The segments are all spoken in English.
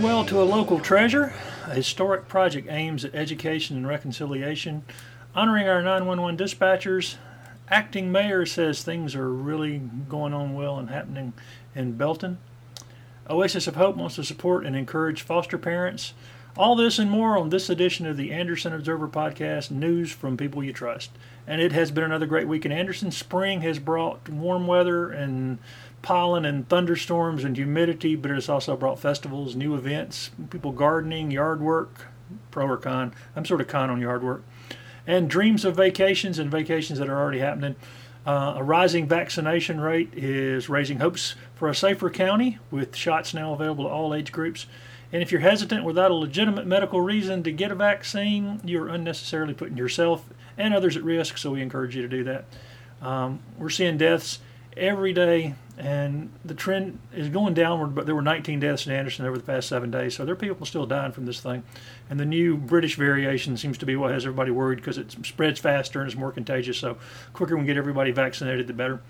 farewell to a local treasure. A historic project aims at education and reconciliation, honoring our 911 dispatchers. Acting mayor says things are really going on well and happening in Belton. Oasis of Hope wants to support and encourage foster parents. All this and more on this edition of the Anderson Observer Podcast News from People You Trust. And it has been another great week in Anderson. Spring has brought warm weather and pollen and thunderstorms and humidity, but it's also brought festivals, new events, people gardening, yard work, pro or con. I'm sort of con on yard work. And dreams of vacations and vacations that are already happening. Uh, a rising vaccination rate is raising hopes for a safer county with shots now available to all age groups. And if you're hesitant without a legitimate medical reason to get a vaccine, you're unnecessarily putting yourself and others at risk, so we encourage you to do that. Um, we're seeing deaths every day, and the trend is going downward. But there were 19 deaths in Anderson over the past seven days, so there are people still dying from this thing. And the new British variation seems to be what has everybody worried because it spreads faster and is more contagious. So, quicker we get everybody vaccinated, the better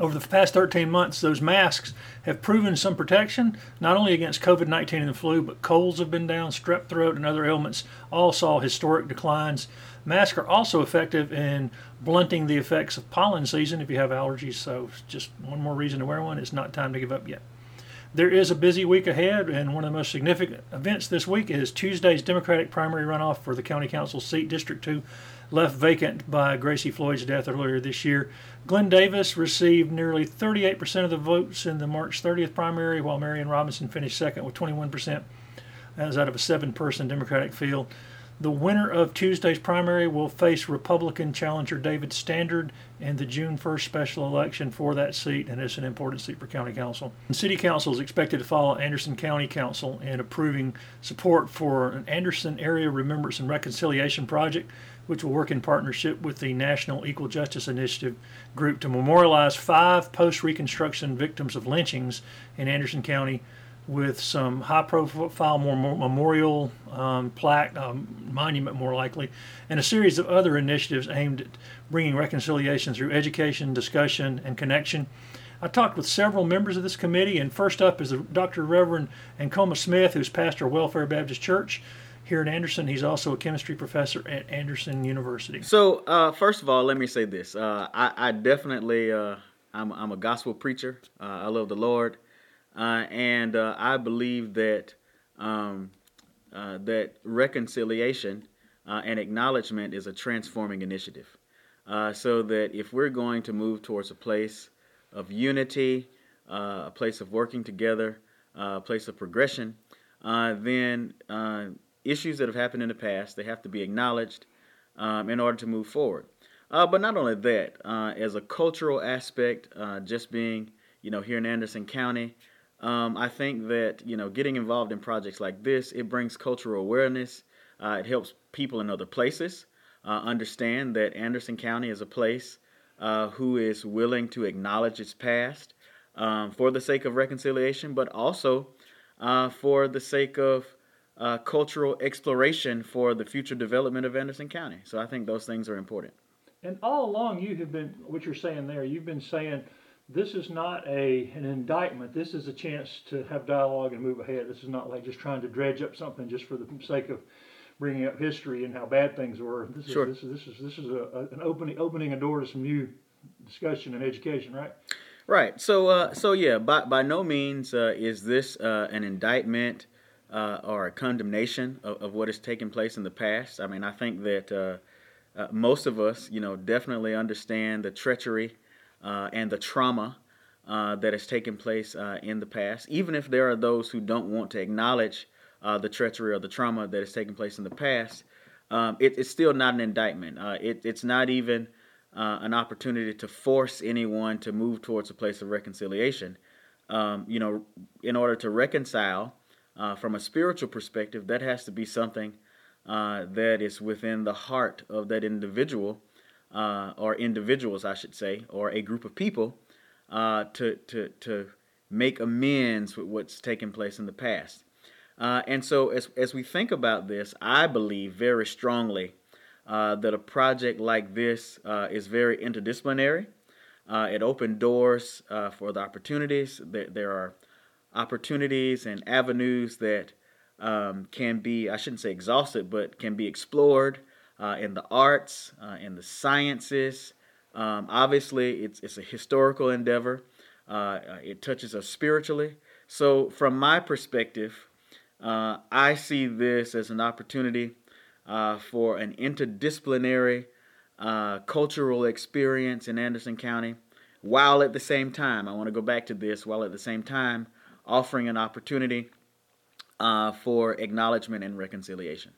over the past 13 months, those masks have proven some protection, not only against COVID 19 and the flu, but colds have been down, strep throat, and other ailments all saw historic declines. Masks are also effective in blunting the effects of pollen season if you have allergies, so just one more reason to wear one. It's not time to give up yet. There is a busy week ahead, and one of the most significant events this week is Tuesday's Democratic primary runoff for the County Council seat, District 2, left vacant by Gracie Floyd's death earlier this year. Glenn Davis received nearly 38% of the votes in the March 30th primary, while Marion Robinson finished second with 21%. That was out of a seven person Democratic field. The winner of Tuesday's primary will face Republican challenger David Standard in the June 1st special election for that seat, and it's an important seat for County Council. The City Council is expected to follow Anderson County Council in approving support for an Anderson Area Remembrance and Reconciliation Project, which will work in partnership with the National Equal Justice Initiative group to memorialize five post Reconstruction victims of lynchings in Anderson County with some high profile more memorial um, plaque, um, monument more likely, and a series of other initiatives aimed at bringing reconciliation through education, discussion, and connection. I talked with several members of this committee, and first up is Dr. Reverend Ancoma Smith, who's pastor of Welfare Baptist Church here in Anderson. He's also a chemistry professor at Anderson University. So, uh, first of all, let me say this: uh, I, I, definitely, uh, I'm, I'm, a gospel preacher. Uh, I love the Lord. Uh, and uh, I believe that um, uh, that reconciliation uh, and acknowledgement is a transforming initiative. Uh, so that if we're going to move towards a place of unity, uh, a place of working together, a place of progression, then issues that have happened in the past they have to be acknowledged um, in order to move forward. but not only that, as a cultural aspect, just being you know here in Anderson County. Um, I think that you know getting involved in projects like this it brings cultural awareness. Uh, it helps people in other places uh, understand that Anderson County is a place uh, who is willing to acknowledge its past um, for the sake of reconciliation, but also uh, for the sake of uh, cultural exploration for the future development of Anderson County. So I think those things are important. And all along, you have been what you're saying there. You've been saying this is not a an indictment. This is a chance to have dialogue and move ahead. This is not like just trying to dredge up something just for the sake of bringing up history and how bad things were. This is sure. this is this is this is a, an opening opening a door to some new discussion and education, right? Right. So uh, so yeah, by by no means uh, is this uh, an indictment uh, or a condemnation of, of what has taken place in the past. I mean, I think that uh, uh, most of us, you know, definitely understand the treachery uh, and the trauma uh, that has taken place uh, in the past, even if there are those who don't want to acknowledge uh, the treachery or the trauma that has taken place in the past, um, it, it's still not an indictment. Uh, it, it's not even uh, an opportunity to force anyone to move towards a place of reconciliation. Um, you know, in order to reconcile from a spiritual perspective, that has to be something that is within the heart of that individual uh, or individuals, I should say, or a group of people uh, to, to, to make amends with what's taken place in the past. Uh, and so, as, as we think about this, I believe very strongly uh, that a project like this uh, is very interdisciplinary. Uh, it opened doors for the opportunities. There, there are opportunities and avenues that um, can be, I shouldn't say exhausted, but can be explored uh, in the arts, uh, in the sciences. Um, obviously, it's, it's a historical endeavor. Uh, it touches us spiritually. So, from my perspective, uh, I see this as an opportunity uh, for an interdisciplinary uh, cultural experience in Anderson County, while at the same time, I want to go back to this, while at the same time offering an opportunity uh, for acknowledgement and reconciliation.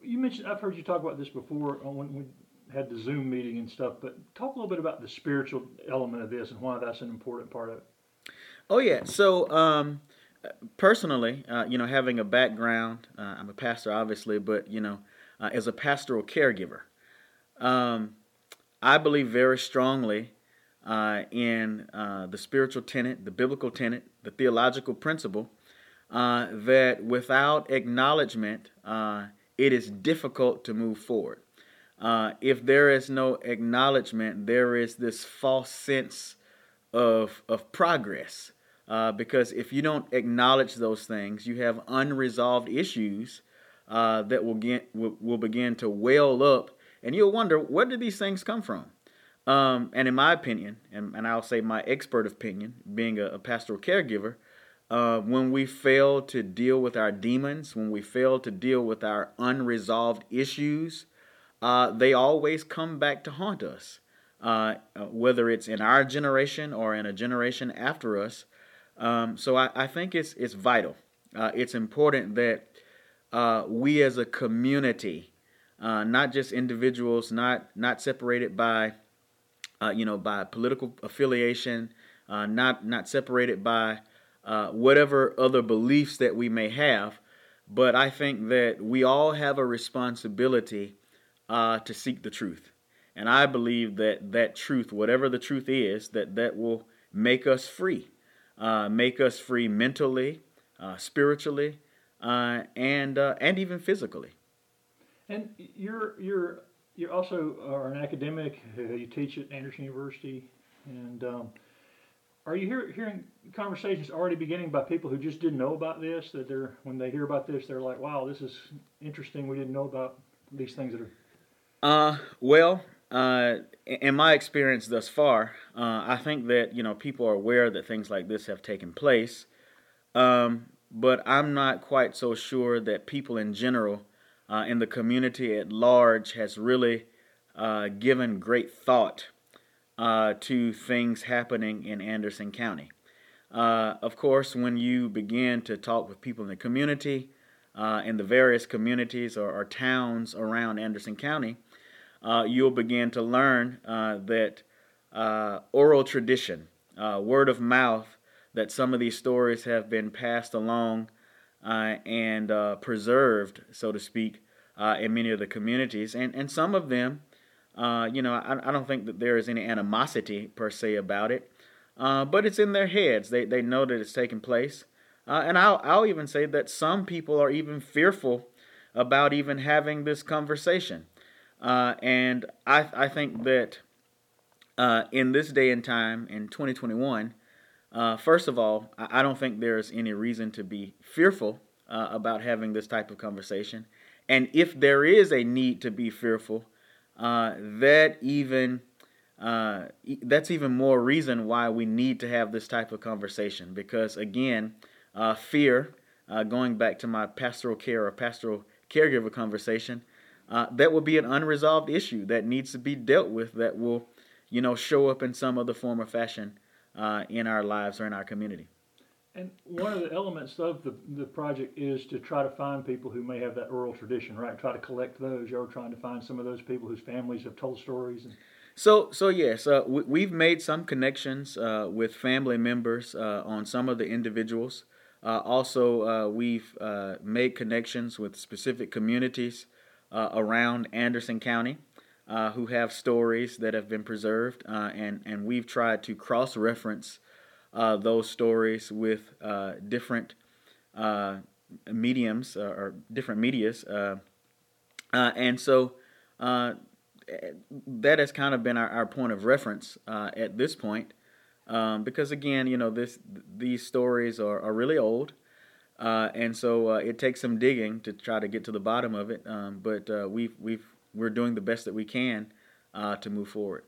You mentioned, I've heard you talk about this before when we had the Zoom meeting and stuff, but talk a little bit about the spiritual element of this and why that's an important part of it. Oh, yeah. So, um, personally, uh, you know, having a background, uh, I'm a pastor, obviously, but, you know, uh, as a pastoral caregiver, um, I believe very strongly uh, in uh, the spiritual tenet, the biblical tenet, the theological principle uh, that without acknowledgement, uh, it is difficult to move forward. Uh, if there is no acknowledgement, there is this false sense of, of progress. Uh, because if you don't acknowledge those things, you have unresolved issues that will, get, will, will begin to well up, and you'll wonder where did these things come from? Um, and in my opinion, and, and I'll say my expert opinion, being a, a pastoral caregiver, uh, when we fail to deal with our demons, when we fail to deal with our unresolved issues, uh, they always come back to haunt us. Uh, whether it's in our generation or in a generation after us. Um, so I, I, think it's it's vital. Uh, it's important that uh, we as a community, not just individuals, not not separated by you know, by political affiliation, not not separated by uh, whatever other beliefs that we may have. But I think that we all have a responsibility uh, to seek the truth, and I believe that that truth, whatever the truth is, that that will make us free, uh, make us free mentally, uh, spiritually, and and even physically. And you're you're you also are an academic. Uh, you teach at Anderson University, and um, are you hear, hearing conversations already beginning by people who just didn't know about this? That they're when they hear about this, they're like, "Wow, this is interesting. We didn't know about these things that are." Uh, well, uh, in my experience thus far, uh, I think that you know people are aware that things like this have taken place, um, but I'm not quite so sure that people in general uh, in the community at large has really uh, given great thought uh, to things happening in Anderson County. Uh, of course, when you begin to talk with people in the community, uh, in the various communities or, or, towns around Anderson County, uh, you'll begin to learn that oral tradition, word of mouth, that some of these stories have been passed along uh, and uh, preserved, so to speak, uh, in many of the communities. And, and some of them, uh, you know, I, I, don't think that there is any animosity per se about it, uh, but it's in their heads. They, they know that it's taking place. Uh, and I'll, I'll even say that some people are even fearful about even having this conversation. and I, I think that in this day and time, in 2021, uh, first of all, I don't think there's any reason to be fearful uh, about having this type of conversation. And if there is a need to be fearful, uh, that even uh, that's even more reason why we need to have this type of conversation. Because again, uh, fear, uh, going back to my pastoral care or pastoral caregiver conversation, that will be an unresolved issue that needs to be dealt with. That will, you know, show up in some other form or fashion uh, in our lives or in our community. And one of the elements of the, the project is to try to find people who may have that oral tradition, right? Try to collect those. You're trying to find some of those people whose families have told stories. And... So, so yes, uh, we, have made some connections uh, with family members uh, on some of the individuals. Uh, also, uh, we've uh, made connections with specific communities around Anderson County who have stories that have been preserved, and and we've tried to cross reference uh, those stories with uh, different uh, mediums uh, or different medias, and so that has kind of been our, our point of reference at this point. um, because again, you know, this these stories are, are really old, uh, and so uh, it takes some digging to try to get to the bottom of it. Um, but uh, we've we've we're doing the best that we can uh, to move forward.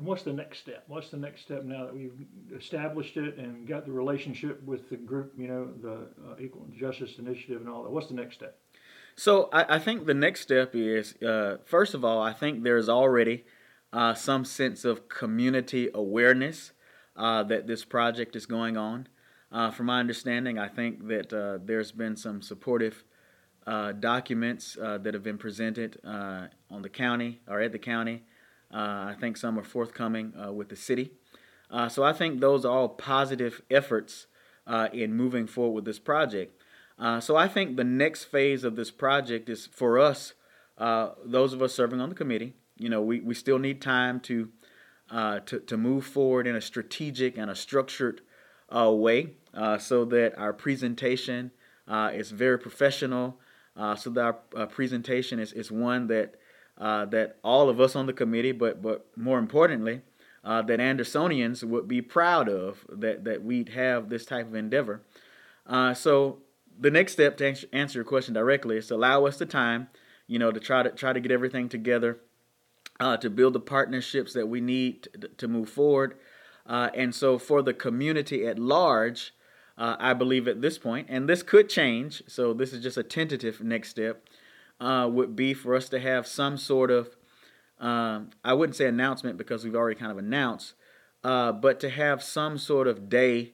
And what's the next step? What's the next step now that we've established it and got the relationship with the group, you know, the uh, Equal Justice Initiative and all that? What's the next step? So I, I think the next step is, uh, first of all, I think there's already uh, some sense of community awareness uh, that this project is going on. Uh, from my understanding, I think that uh, there's been some supportive documents that have been presented on the county or at the county I think some are forthcoming uh, with the city. Uh, so I think those are all positive efforts in moving forward with this project. so I think the next phase of this project is for us, those of us serving on the committee. You know, we, we still need time to uh, to, to move forward in a strategic and a structured uh, way uh, so that our presentation is very professional, so that our presentation is, is one that uh, that all of us on the committee, but but more importantly, uh, that Andersonians would be proud of that that we'd have this type of endeavor. Uh, so the next step to answer your question directly is to allow us the time, you know, to try to try to get everything together, uh, to build the partnerships that we need to, to move forward. Uh, and so for the community at large, uh, I believe at this point, and this could change. So this is just a tentative next step uh, would be for us to have some sort of, um, I wouldn't say announcement because we've already kind of announced, uh, but to have some sort of day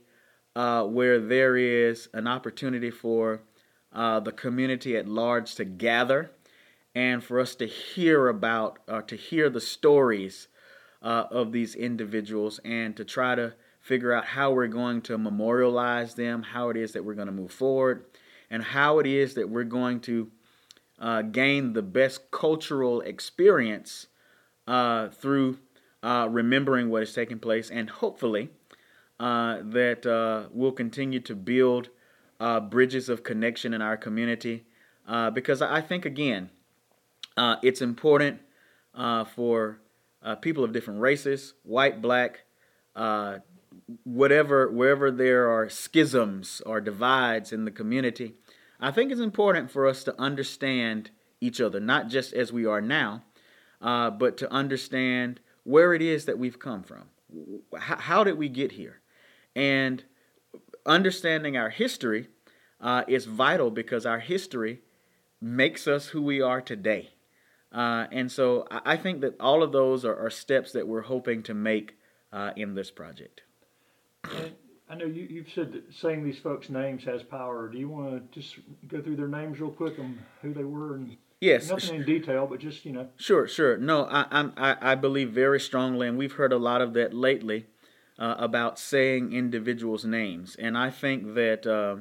uh, where there is an opportunity for uh, the community at large to gather and for us to hear about, or to hear the stories uh, of these individuals and to try to figure out how we're going to memorialize them, how it is that we're going to move forward, and how it is that we're going to uh, gain the best cultural experience uh, through uh, remembering what is taking place, and hopefully uh, that uh, we'll continue to build uh, bridges of connection in our community. because I think again, it's important for people of different races, white, black, whatever, wherever there are schisms or divides in the community I think it's important for us to understand each other, not just as we are now, uh, but to understand where it is that we've come from. How, how did we get here? And understanding our history uh, is vital because our history makes us who we are today. Uh, and so I think that all of those are, are steps that we're hoping to make uh, in this project. I know you, you've said that saying these folks' names has power. Do you want to just go through their names real quick and who they were and Yes. Nothing in detail, but just you know. Sure, sure. No, I I I believe very strongly, and we've heard a lot of that lately uh, about saying individuals' names, and I think that uh,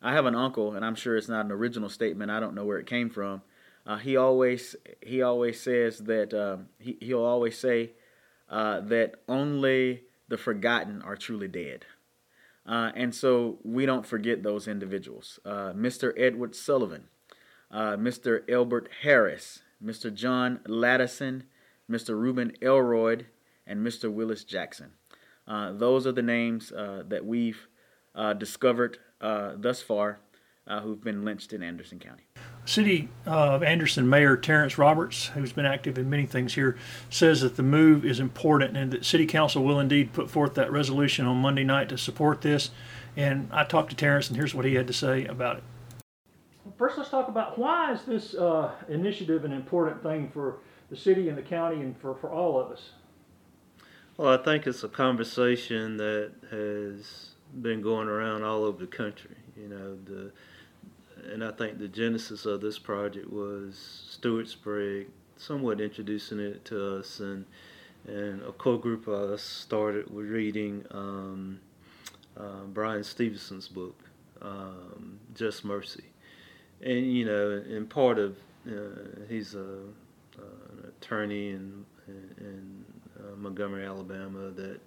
I have an uncle, and I'm sure it's not an original statement. I don't know where it came from. Uh, he always he always says that uh, he he'll always say uh, that only the forgotten are truly dead. Uh, and so we don't forget those individuals. Uh, Mr. Edward Sullivan, uh, Mr. Elbert Harris, Mr. John Lattison, Mr. Reuben Elroyd, and Mr. Willis Jackson. Uh, those are the names uh, that we've uh, discovered thus far who've been lynched in Anderson County. City of Anderson Mayor Terrence Roberts, who's been active in many things here, says that the move is important and that City Council will indeed put forth that resolution on Monday night to support this. And I talked to Terrence, and here's what he had to say about it. First, let's talk about why is this uh, initiative an important thing for the city and the county and for, for all of us? Well, I think it's a conversation that has been going around all over the country. You know, the and I think the genesis of this project was Stuart Sprague somewhat introducing it to us, and and a core group of us started with reading um, uh, Bryan Stevenson's book, um, Just Mercy, and you know, and part of uh, he's a, uh, an attorney in in uh, Montgomery, Alabama, that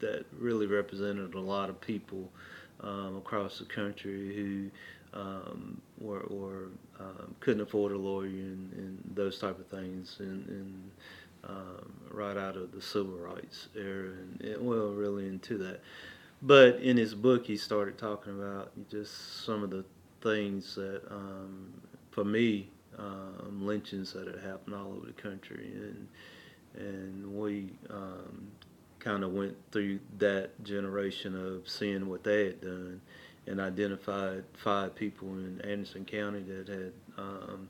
that really represented a lot of people um, across the country who um, or, or um, couldn't afford a lawyer and, and, those type of things. And, and um, right out of the civil rights era, and it, well, really into that. But in his book, he started talking about just some of the things that, um, for me, um, lynchings that had happened all over the country, and and we um, kind of went through that generation of seeing what they had done, and identified five people in Anderson County that had um,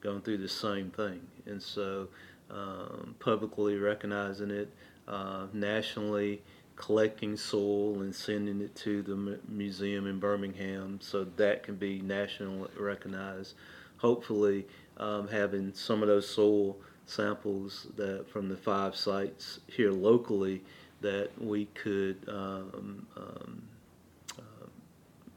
gone through the same thing, and so um, publicly recognizing it, uh, nationally collecting soil and sending it to the museum in Birmingham so that can be nationally recognized. Hopefully, um, having some of those soil samples that from the five sites here locally that we could um, um,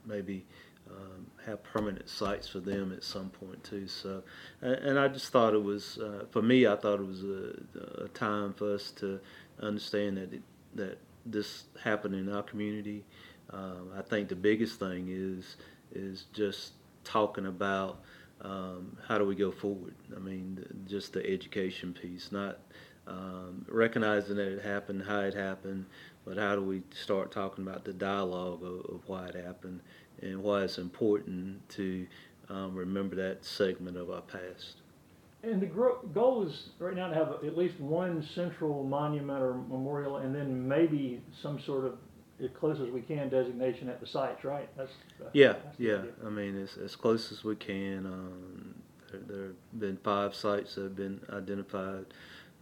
maybe um, have permanent sites for them at some point too. So, and, and I just thought it was uh, for me. I thought it was a, a time for us to understand that it, that this happened in our community. Um, I think the biggest thing is is just talking about um, how do we go forward. I mean, just the education piece, not um, recognizing that it happened, how it happened, but how do we start talking about the dialogue of, of why it happened and why it's important to um, remember that segment of our past. And the goal is right now to have at least one central monument or memorial, and then maybe some sort of, as close as we can, designation at the sites. Right? That's, yeah, that's yeah. I mean, as as close as we can. Um, there, there have been five sites that have been identified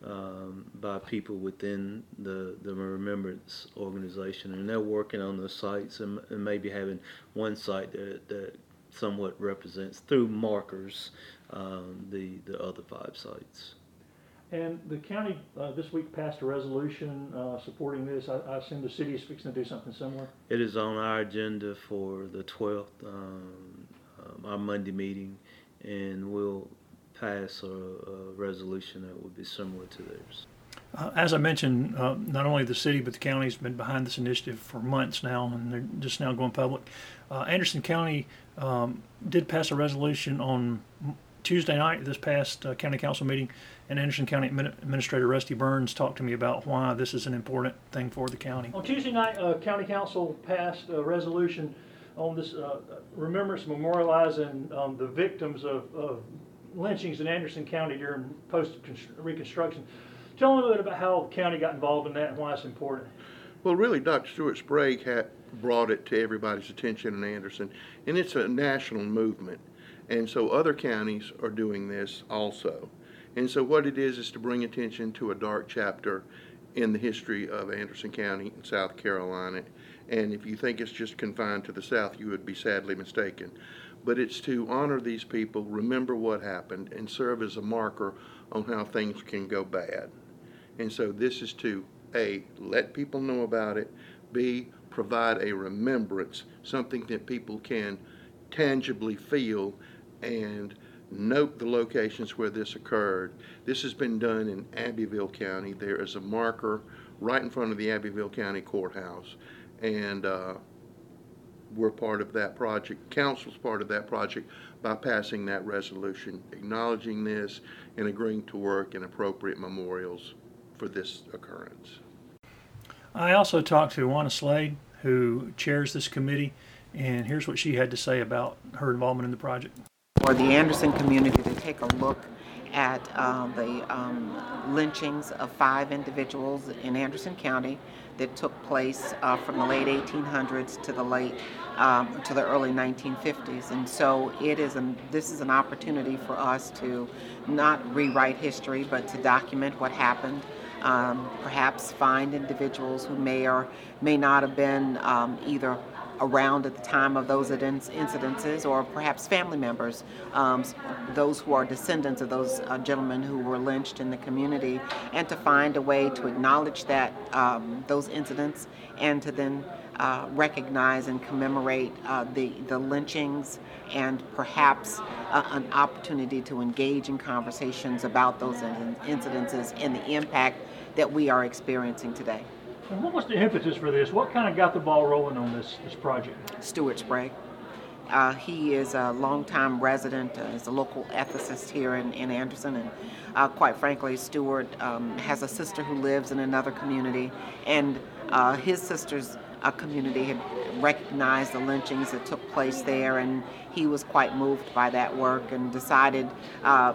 um, by people within the, the Remembrance organization, and they're working on those sites and, and maybe having one site that, that somewhat represents through markers um, the the other five sites. And the county uh, this week passed a resolution uh, supporting this. I, I, assume the city is fixing to do something similar. It is on our agenda for the 12th, um, um, our Monday meeting, and we'll pass a, a resolution that would be similar to theirs. Uh, as I mentioned, uh, not only the city but the county has been behind this initiative for months now, and they're just now going public. Uh, Anderson County um, did pass a resolution on Tuesday night, this past uh, county council meeting, and Anderson County Administrator Rusty Burns talked to me about why this is an important thing for the county. On Tuesday night, uh, county council passed a resolution on this uh, remembrance memorializing um, the victims of, of lynchings in Anderson County during post Reconstruction. Tell me a little bit about how the county got involved in that and why it's important. Well, really, Dr. Stuart Sprague had brought it to everybody's attention in Anderson, and it's a national movement. And so other counties are doing this also. And so what it is is to bring attention to a dark chapter in the history of Anderson County in South Carolina. And if you think it's just confined to the South, you would be sadly mistaken. But it's to honor these people, remember what happened, and serve as a marker on how things can go bad. And so this is to A, let people know about it, B, provide a remembrance, something that people can tangibly feel and note the locations where this occurred. This has been done in Abbeville County. There is a marker right in front of the Abbeville County Courthouse. And uh, we're part of that project. Council's part of that project by passing that resolution, acknowledging this and agreeing to work in appropriate memorials for this occurrence. I also talked to Juana Slade, who chairs this committee, and here's what she had to say about her involvement in the project for the Anderson community to take a look at uh, the um, lynchings of five individuals in Anderson County that took place uh, from the late 1800s to the late um, to the early 1950s, and so it is a this is an opportunity for us to not rewrite history, but to document what happened. Um, perhaps find individuals who may or may not have been um, either around at the time of those incidences, or perhaps family members, um, those who are descendants of those uh, gentlemen who were lynched in the community, and to find a way to acknowledge that um, those incidents and to then uh, recognize and commemorate uh, the, the lynchings and perhaps uh, an opportunity to engage in conversations about those incidences and the impact that we are experiencing today. And what was the impetus for this? What kind of got the ball rolling on this, this project? Stuart Sprague. Uh, he is a longtime resident, uh, is a local ethicist here in, in Anderson, and uh, quite frankly, Stuart um, has a sister who lives in another community, and uh, his sister's uh, community had recognized the lynchings that took place there, and he was quite moved by that work and decided uh,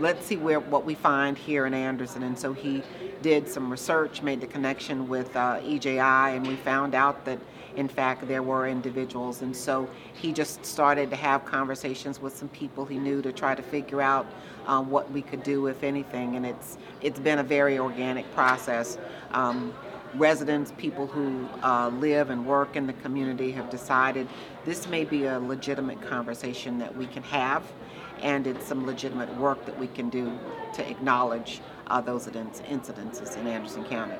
let's see where what we find here in Anderson. And so he did some research, made the connection with uh, EJI, and we found out that in fact there were individuals. And so he just started to have conversations with some people he knew to try to figure out um, what we could do, if anything. And it's it's been a very organic process. Um, residents, people who uh, live and work in the community have decided this may be a legitimate conversation that we can have and it's some legitimate work that we can do to acknowledge uh, those incidences in Anderson County.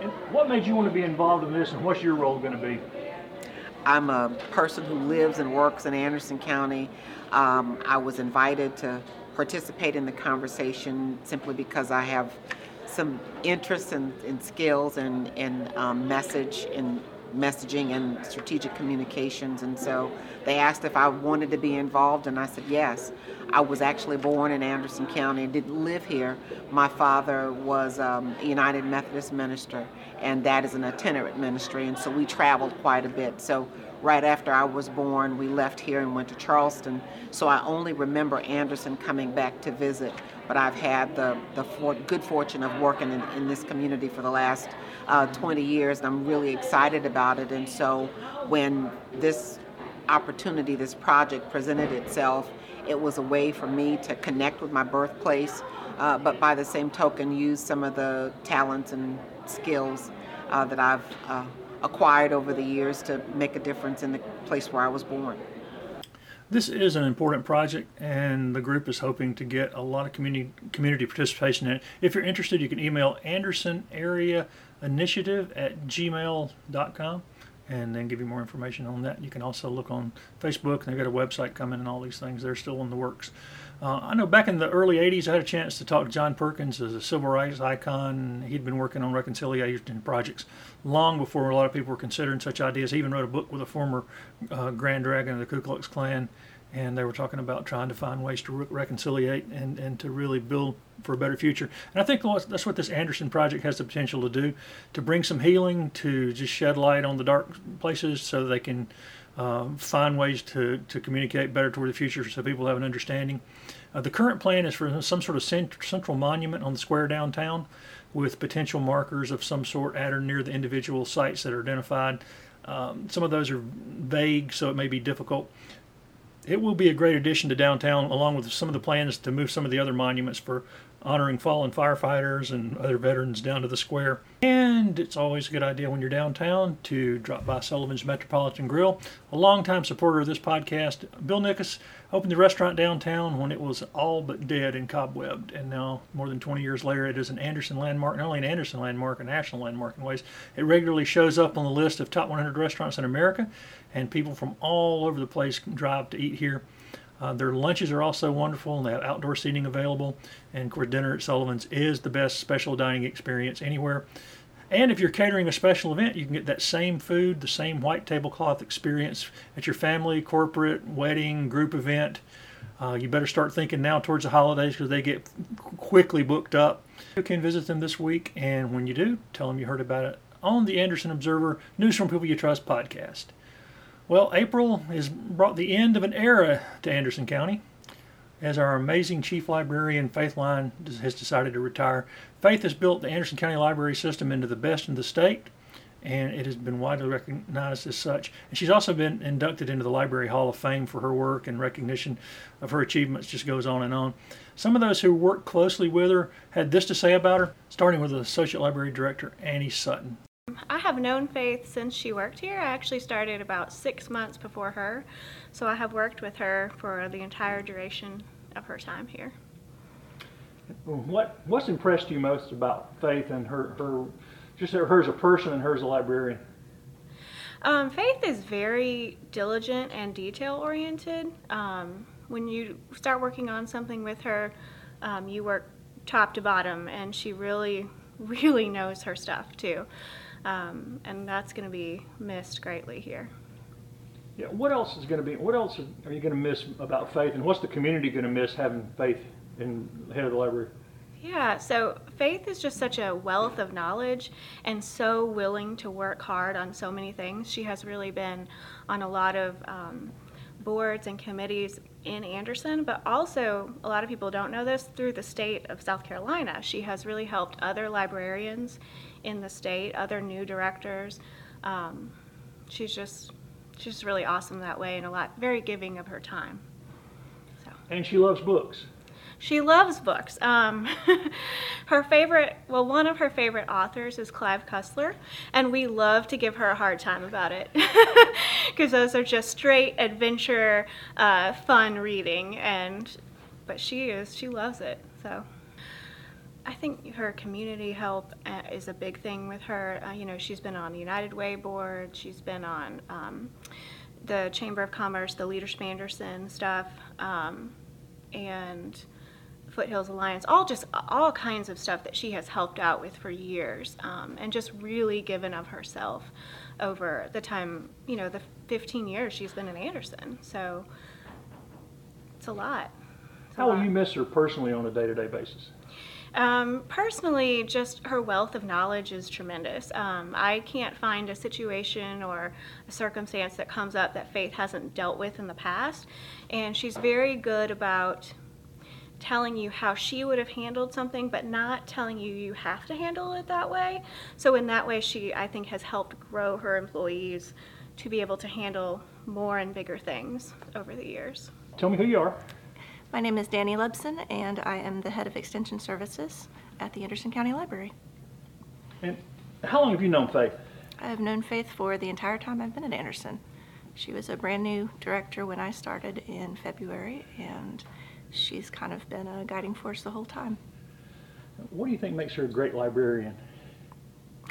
And what made you want to be involved in this, and what's your role going to be? I'm a person who lives and works in Anderson County. Um, I was invited to participate in the conversation simply because I have some interest and, skills and, and um, message and messaging and strategic communications. And so they asked if I wanted to be involved, and I said yes. I was actually born in Anderson County, and didn't live here. My father was um, a United Methodist minister, and that is an itinerant ministry, and so we traveled quite a bit. So right after I was born, we left here and went to Charleston. So I only remember Anderson coming back to visit, but I've had the, the for, good fortune of working in, in this community for the last uh, 20 years, and I'm really excited about it. And so when this opportunity, this project presented itself, it was a way for me to connect with my birthplace, uh, but by the same token, use some of the talents and skills uh, that I've uh, acquired over the years to make a difference in the place where I was born. This is an important project, and the group is hoping to get a lot of community community participation in it. If you're interested, you can email Anderson Area Initiative at gmail.com and then give you more information on that. You can also look on Facebook, they've got a website coming and all these things. They're still in the works. Uh, I know back in the early 80s, I had a chance to talk to John Perkins as a civil rights icon. He'd been working on reconciliation projects long before a lot of people were considering such ideas. He even wrote a book with a former uh, Grand Dragon of the Ku Klux Klan and they were talking about trying to find ways to re- reconciliate and, and to really build for a better future. And I think that's what this Anderson project has the potential to do, to bring some healing, to just shed light on the dark places so they can uh, find ways to, to communicate better toward the future so people have an understanding. Uh, the current plan is for some sort of cent- central monument on the square downtown with potential markers of some sort at or near the individual sites that are identified. Um, some of those are vague, so it may be difficult it will be a great addition to downtown, along with some of the plans to move some of the other monuments for honoring fallen firefighters and other veterans down to the square. And it's always a good idea when you're downtown to drop by Sullivan's Metropolitan Grill. A longtime supporter of this podcast, Bill Nickus, opened the restaurant downtown when it was all but dead and cobwebbed. And now, more than 20 years later, it is an Anderson landmark, not only an Anderson landmark, a national landmark in ways. It regularly shows up on the list of top 100 restaurants in America, and people from all over the place drive to eat here. Uh, their lunches are also wonderful, and they have outdoor seating available. And of course, dinner at Sullivan's is the best special dining experience anywhere. And if you're catering a special event, you can get that same food, the same white tablecloth experience at your family, corporate, wedding, group event. Uh, you better start thinking now towards the holidays because they get quickly booked up. You can visit them this week, and when you do, tell them you heard about it on the Anderson Observer News from People You Trust podcast. Well, April has brought the end of an era to Anderson County as our amazing chief librarian, Faith Line, has decided to retire. Faith has built the Anderson County Library System into the best in the state, and it has been widely recognized as such. And she's also been inducted into the Library Hall of Fame for her work and recognition of her achievements, just goes on and on. Some of those who worked closely with her had this to say about her, starting with the Associate Library Director, Annie Sutton. I have known Faith since she worked here. I actually started about six months before her, so I have worked with her for the entire duration of her time here. What What's impressed you most about Faith and her her just her as a person and her as a librarian? Um, Faith is very diligent and detail oriented. Um, when you start working on something with her, um, you work top to bottom, and she really, really knows her stuff too um, and that's going to be missed greatly here. Yeah, what else is going to be, what else are you going to miss about Faith, and what's the community going to miss having Faith in the head of the library? Yeah, so Faith is just such a wealth of knowledge and so willing to work hard on so many things. She has really been on a lot of um, boards and committees in Anderson, but also a lot of people don't know this through the state of South Carolina. She has really helped other librarians in the state, other new directors. Um, she's just she's just really awesome that way and a lot very giving of her time. So. And she loves books. She loves books. Um, her favorite, well, one of her favorite authors is Clive Cussler, and we love to give her a hard time about it because those are just straight adventure, uh, fun reading. And but she is, she loves it. So I think her community help uh, is a big thing with her. Uh, you know, she's been on the United Way board. She's been on um, the Chamber of Commerce, the Leadership Anderson stuff, um, and Foothills Alliance, all just all kinds of stuff that she has helped out with for years, um, and just really given of herself over the time, you know, the 15 years she's been in Anderson. So it's a lot. It's a How will you miss her personally on a day-to-day basis? Um, personally, just her wealth of knowledge is tremendous. Um, I can't find a situation or a circumstance that comes up that Faith hasn't dealt with in the past. And she's very good about telling you how she would have handled something, but not telling you you have to handle it that way. So, in that way, she, I think, has helped grow her employees to be able to handle more and bigger things over the years. Tell me who you are. My name is Danny Lebson, and I am the head of Extension Services at the Anderson County Library. And how long have you known Faith? I have known Faith for the entire time I've been at Anderson. She was a brand new director when I started in February, and she's kind of been a guiding force the whole time. What do you think makes her a great librarian?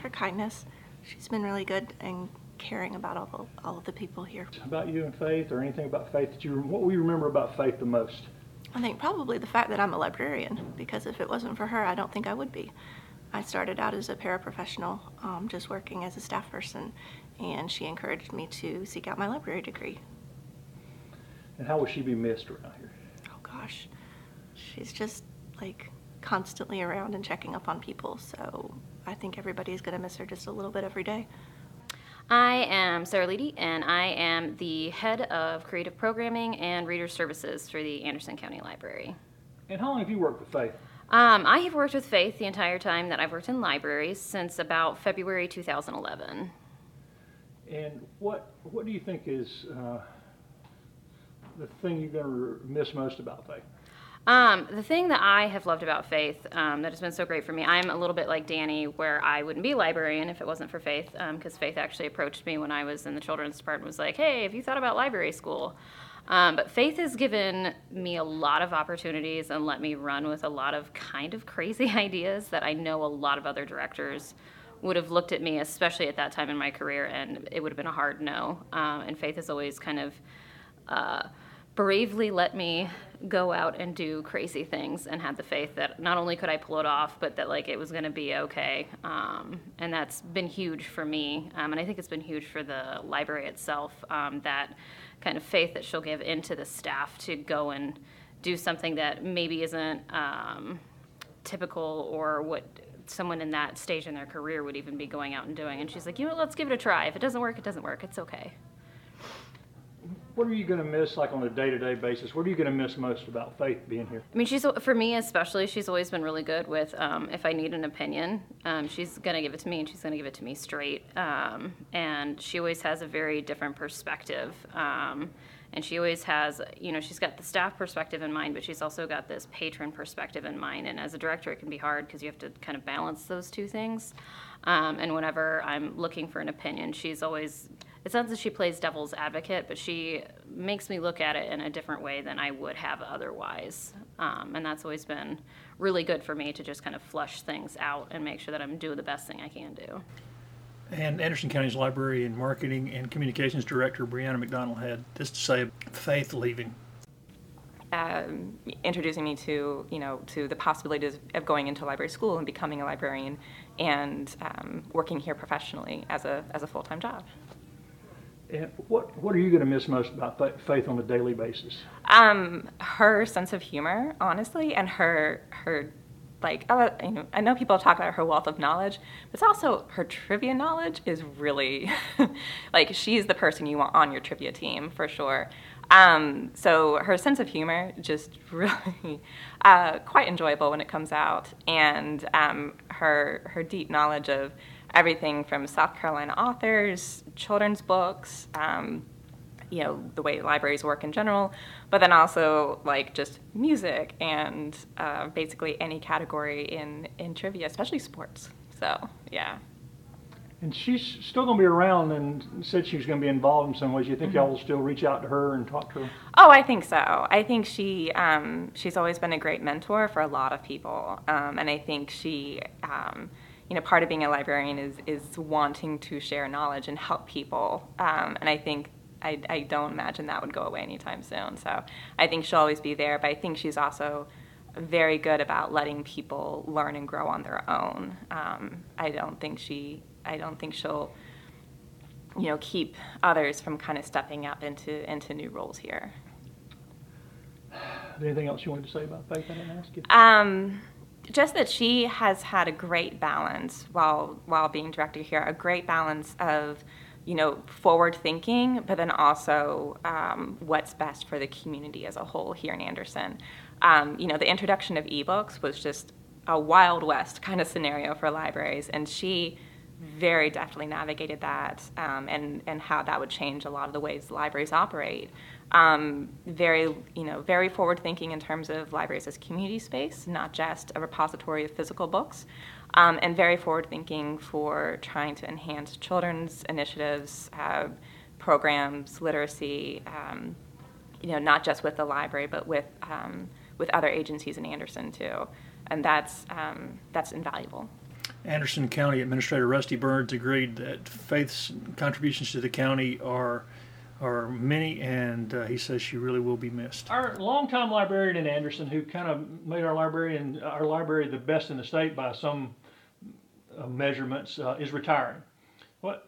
Her kindness, she's been really good and caring about all, the, all of the people here. About you and Faith, or anything about Faith that you, what will you remember about Faith the most? I think probably the fact that I'm a librarian, because if it wasn't for her, I don't think I would be. I started out as a paraprofessional, um, just working as a staff person, and she encouraged me to seek out my library degree. And how will she be missed around here? Oh gosh, she's just like constantly around and checking up on people, so I think everybody is gonna miss her just a little bit every day. I am Sarah Leedy, and I am the head of creative programming and reader services for the Anderson County Library. And how long have you worked with Faith? Um, I have worked with Faith the entire time that I've worked in libraries since about February 2011. And what what do you think is uh, the thing you're going to miss most about Faith? Um, the thing that I have loved about Faith um, that has been so great for me, I'm a little bit like Danny, where I wouldn't be a librarian if it wasn't for Faith, because Faith actually approached me when I was in the children's department, was like, "Hey, have you thought about library school?" Um, but Faith has given me a lot of opportunities and let me run with a lot of kind of crazy ideas that I know a lot of other directors would have looked at me, especially at that time in my career, and it would have been a hard no. Um, and Faith has always kind of uh, bravely let me go out and do crazy things and had the faith that not only could I pull it off, but that like it was going to be okay. Um, and that's been huge for me. Um, and I think it's been huge for the library itself. Um, that kind of faith that she'll give into the staff to go and do something that maybe isn't um, typical or what someone in that stage in their career would even be going out and doing. And she's like, you know, let's give it a try. If it doesn't work, it doesn't work. It's okay. What are you going to miss, like on a day-to-day basis? What are you going to miss most about Faith being here? I mean, she's for me especially. She's always been really good with um, if I need an opinion, um, she's gonna give it to me, and she's gonna give it to me straight. Um, and she always has a very different perspective. Um, and she always has, you know, she's got the staff perspective in mind, but she's also got this patron perspective in mind. And as a director, it can be hard because you have to kind of balance those two things. Um, and whenever I'm looking for an opinion, she's always it's not that she plays devil's advocate, but she makes me look at it in a different way than I would have otherwise. Um, and that's always been really good for me to just kind of flush things out and make sure that I'm doing the best thing I can do. And Anderson County's Library and Marketing and Communications Director Brianna McDonald had this to say: Faith leaving. um, introducing me to you know to the possibilities of going into library school and becoming a librarian and um, working here professionally as a as a full time job. And what what are you going to miss most about Faith on a daily basis? Um, her sense of humor, honestly, and her her like uh, you know, I know people talk about her wealth of knowledge, but it's also her trivia knowledge is really like she's the person you want on your trivia team for sure. Um, so her sense of humor just really uh, quite enjoyable when it comes out, and um, her her deep knowledge of everything from South Carolina authors, children's books. Um, you know the way libraries work in general, but then also like just music and uh, basically any category in in trivia, especially sports. So yeah. And she's still going to be around and said she was going to be involved in some ways. You think y'all will still reach out to her and talk to her? Oh, I think so. I think she um, she's always been a great mentor for a lot of people, um, and I think she. Um, you know, part of being a librarian is is wanting to share knowledge and help people, um, and I think I, I don't imagine that would go away anytime soon. So I think she'll always be there, but I think she's also very good about letting people learn and grow on their own. Um, I don't think she I don't think she'll you know keep others from kind of stepping up into into new roles here. Anything else you wanted to say about Faith? I didn't ask you. Um, just that she has had a great balance while while being director here, a great balance of you know forward thinking, but then also um, what's best for the community as a whole here in Anderson. Um, you know, the introduction of ebooks was just a wild west kind of scenario for libraries, and she very deftly navigated that um, and and how that would change a lot of the ways libraries operate. Um, very you know very forward thinking in terms of libraries as community space, not just a repository of physical books, um, and very forward thinking for trying to enhance children's initiatives, uh, programs, literacy. Um, you know, not just with the library, but with um, with other agencies in Anderson too, and that's um, that's invaluable. Anderson County Administrator Rusty Burns agreed that Faith's contributions to the county are are many, and uh, he says she really will be missed. Our longtime librarian in Anderson, who kind of made our librarian our library the best in the state by some uh, measurements, uh, is retiring. What?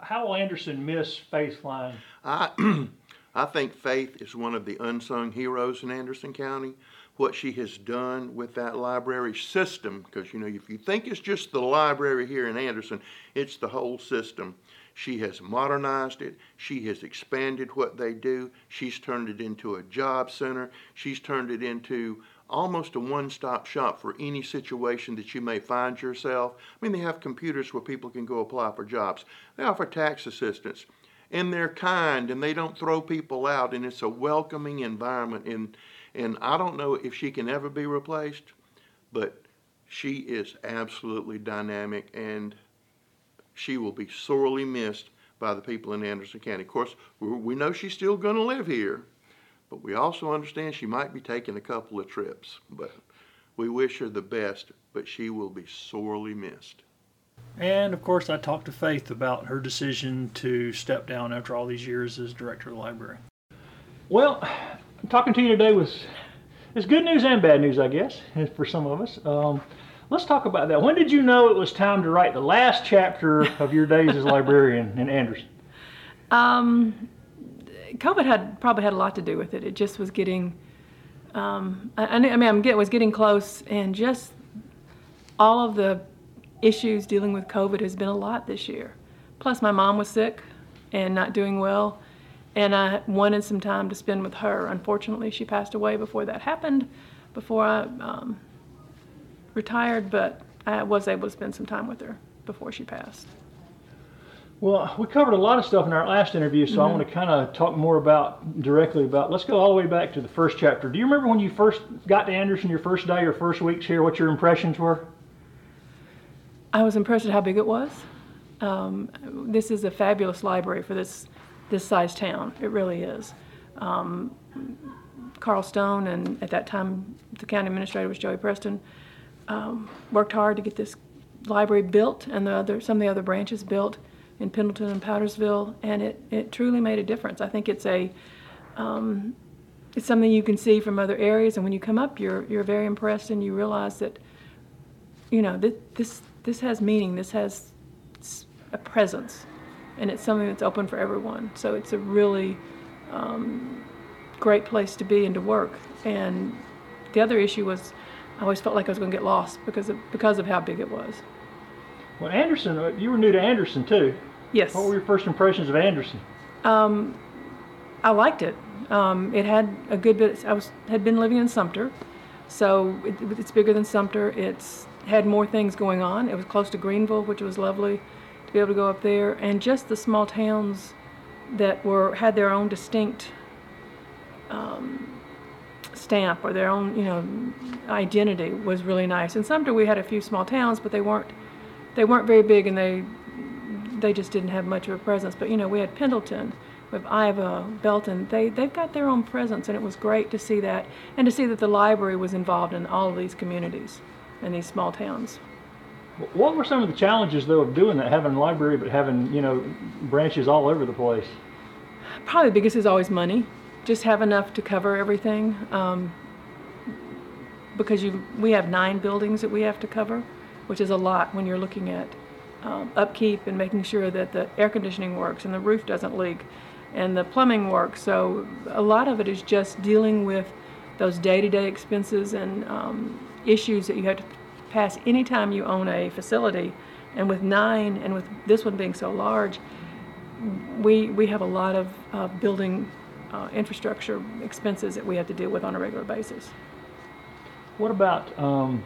How will Anderson miss Faith Line? I, I think Faith is one of the unsung heroes in Anderson County. What she has done with that library system, because you know, if you think it's just the library here in Anderson, it's the whole system. She has modernized it. She has expanded what they do. She's turned it into a job center. She's turned it into almost a one-stop shop for any situation that you may find yourself. I mean, they have computers where people can go apply for jobs. They offer tax assistance. And they're kind and they don't throw people out and it's a welcoming environment and and I don't know if she can ever be replaced, but she is absolutely dynamic and she will be sorely missed by the people in Anderson County. Of course, we know she's still going to live here, but we also understand she might be taking a couple of trips. But we wish her the best, but she will be sorely missed. And of course, I talked to Faith about her decision to step down after all these years as director of the library. Well, talking to you today was it's good news and bad news, I guess, for some of us. Um, let's talk about that. When did you know it was time to write the last chapter of your days as librarian in Anderson? Um, COVID had probably had a lot to do with it. It just was getting, um, I, I mean, I'm get, was getting close, and just all of the issues dealing with COVID has been a lot this year. Plus, my mom was sick and not doing well, and I wanted some time to spend with her. Unfortunately, she passed away before that happened, before I um, retired, but I was able to spend some time with her before she passed. Well, we covered a lot of stuff in our last interview, so mm-hmm. I want to kind of talk more about directly about. Let's go all the way back to the first chapter. Do you remember when you first got to Anderson, your first day or first weeks here? What your impressions were? I was impressed at how big it was. Um, this is a fabulous library for this this size town. It really is. Um, Carl Stone and at that time the county administrator was Joey Preston um, worked hard to get this library built and the other some of the other branches built in Pendleton and Powdersville, and it, it truly made a difference. I think it's a um, it's something you can see from other areas, and when you come up, you're you're very impressed, and you realize that you know this this this has meaning. This has a presence, and it's something that's open for everyone. So it's a really um, great place to be and to work. And the other issue was I always felt like I was going to get lost because of, because of how big it was. Well, Anderson, uh, you were new to Anderson too. Yes. What were your first impressions of Anderson? Um, I liked it. Um, it had a good bit. I was had been living in Sumter, so it, it's bigger than Sumter. It's had more things going on. It was close to Greenville, which was lovely to be able to go up there, and just the small towns that were had their own distinct um, stamp or their own, you know, identity was really nice. In Sumter, we had a few small towns, but they weren't they weren't very big, and they they just didn't have much of a presence. But you know, we had Pendleton, we have Iva, Belton. They they've got their own presence, and it was great to see that, and to see that the library was involved in all of these communities and these small towns. What were some of the challenges though of doing that, having a library but having you know branches all over the place? Probably the biggest is always money. Just have enough to cover everything. Um, because you, we have nine buildings that we have to cover, which is a lot when you're looking at um, upkeep and making sure that the air conditioning works and the roof doesn't leak and the plumbing works. So a lot of it is just dealing with those day-to-day expenses and um, issues that you have to pass anytime you own a facility. And with nine, and with this one being so large, we we have a lot of uh, building uh, infrastructure expenses that we have to deal with on a regular basis. What about um,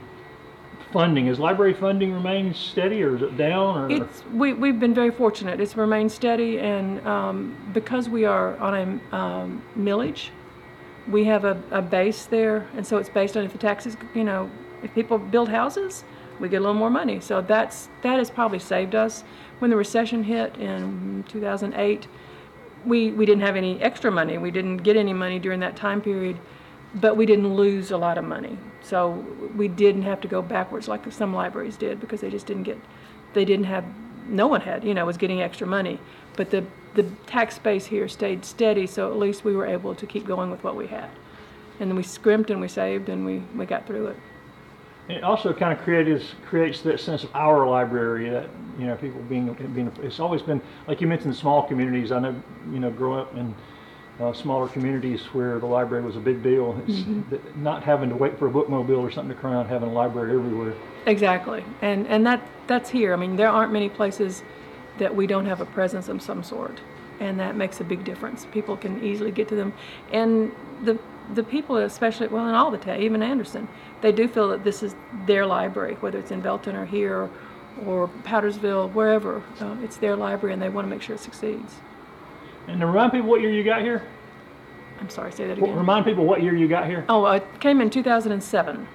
funding? Is library funding remain steady, or is it down? Or It's we we've been very fortunate. It's remained steady, and um, because we are on a um, millage, we have a, a base there, and so it's based on if the taxes, you know, if people build houses, we get a little more money. So that's that has probably saved us. When the recession hit in 2008, we we didn't have any extra money. We didn't get any money during that time period, but we didn't lose a lot of money. So we didn't have to go backwards like some libraries did because they just didn't get, they didn't have, no one had, you know, was getting extra money. But the the tax base here stayed steady, so at least we were able to keep going with what we had. And then we scrimped and we saved and we, we got through it. It also kind of creates creates that sense of our library that you know people being being. It's always been like you mentioned small communities. I know you know growing up in uh, smaller communities where the library was a big deal. It's Mm-hmm. not having to wait for a bookmobile or something to come around, having a library everywhere. Exactly, and and that that's here. I mean, there aren't many places that we don't have a presence of some sort, and that makes a big difference. People can easily get to them, and the the people, especially well, in all the town, even Anderson, they do feel that this is their library, whether it's in Belton or here, or Powdersville, wherever. Uh, it's their library, and they want to make sure it succeeds. And to remind people what year you got here. I'm sorry, say that Well, again. Remind people what year you got here. Oh, I came in 2007.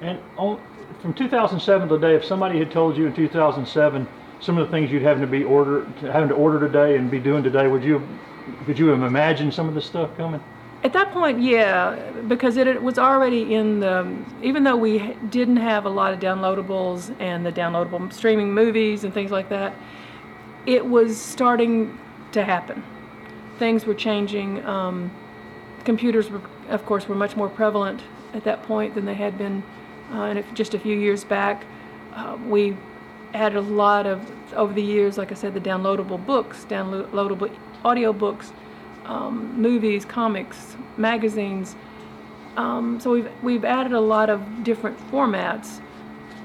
And on, from 2007 to today, if somebody had told you in 2007 some of the things you'd having to be order having to order today and be doing today, would you could you have imagined some of this stuff coming? At that point, yeah, because it, it was already in the, even though we didn't have a lot of downloadables and the downloadable streaming movies and things like that, it was starting to happen. Things were changing. Um, computers, were, of course, were much more prevalent at that point than they had been uh, in a, just a few years back. Uh, we had a lot of, over the years, like I said, the downloadable books, downloadable audio books, um, movies, comics, magazines. Um, so we've we've added a lot of different formats,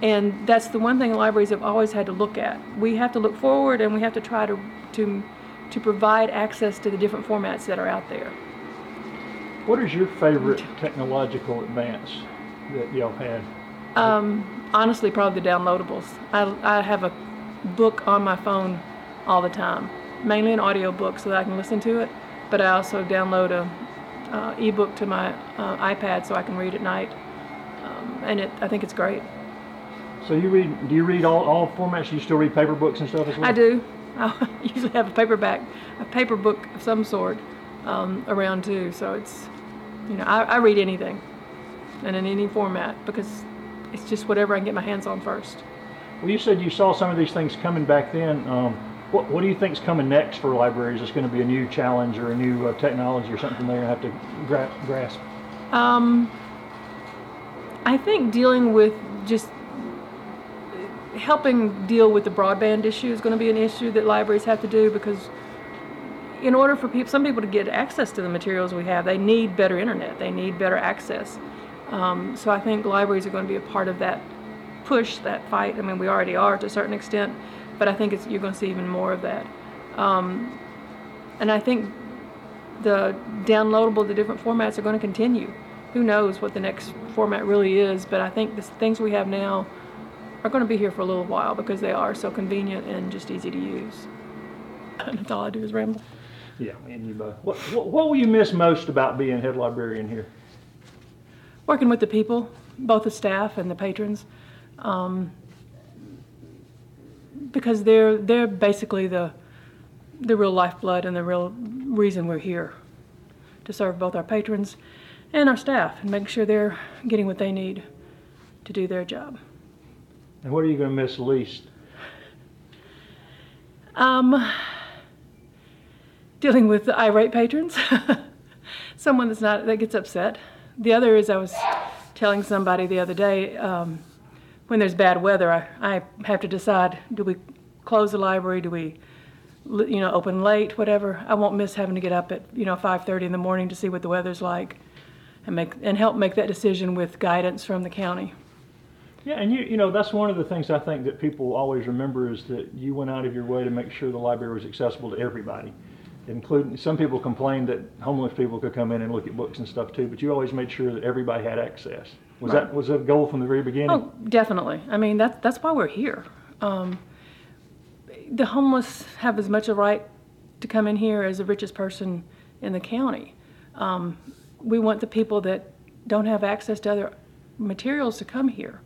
and that's the one thing libraries have always had to look at. We have to look forward, and we have to try to to to provide access to the different formats that are out there. What is your favorite technological advance that y'all had? Um, honestly, probably the downloadables. I, I have a book on my phone all the time, mainly an audio book so that I can listen to it, but I also download a uh, ebook to my uh, iPad so I can read at night, um, and it I think it's great. So you read? Do you read all, all formats? Do you still read paper books and stuff as well? I do. I usually have a paperback, a paper book of some sort um, around too. So it's, you know, I, I read anything, and in any format because it's just whatever I can get my hands on first. Well, you said you saw some of these things coming back then. Um, what, what do you think is coming next for libraries? Is going to be a new challenge or a new uh, technology or something they're going to have to gra- grasp? Um, I think dealing with just helping deal with the broadband issue is going to be an issue that libraries have to do because in order for people, some people to get access to the materials we have, they need better internet. They need better access. Um, so I think libraries are going to be a part of that push, that fight. I mean, we already are to a certain extent, but I think it's, you're going to see even more of that. Um, and I think the downloadable, the different formats are going to continue. Who knows what the next format really is, but I think the things we have now are going to be here for a little while because they are so convenient and just easy to use. That's all I do is ramble. Yeah, and you both. What, what, what will you miss most about being head librarian here? Working with the people, both the staff and the patrons, um, because they're they're basically the the real lifeblood and the real reason we're here to serve both our patrons and our staff and make sure they're getting what they need to do their job. And what are you going to miss least? Um, dealing with the irate patrons, someone that's not that gets upset. The other is I was telling somebody the other day um, when there's bad weather, I, I have to decide: do we close the library? Do we, you know, open late? Whatever. I won't miss having to get up at you know 5:30 in the morning to see what the weather's like, and make and help make that decision with guidance from the county. Yeah, and you you know that's one of the things I think that people always remember is that you went out of your way to make sure the library was accessible to everybody, including some people complained that homeless people could come in and look at books and stuff too, but you always made sure that everybody had access. Was that was a goal from the very beginning? Oh, definitely. I mean, that's that's why we're here. Um, the homeless have as much a right to come in here as the richest person in the county. Um, we want the people that don't have access to other materials to come here.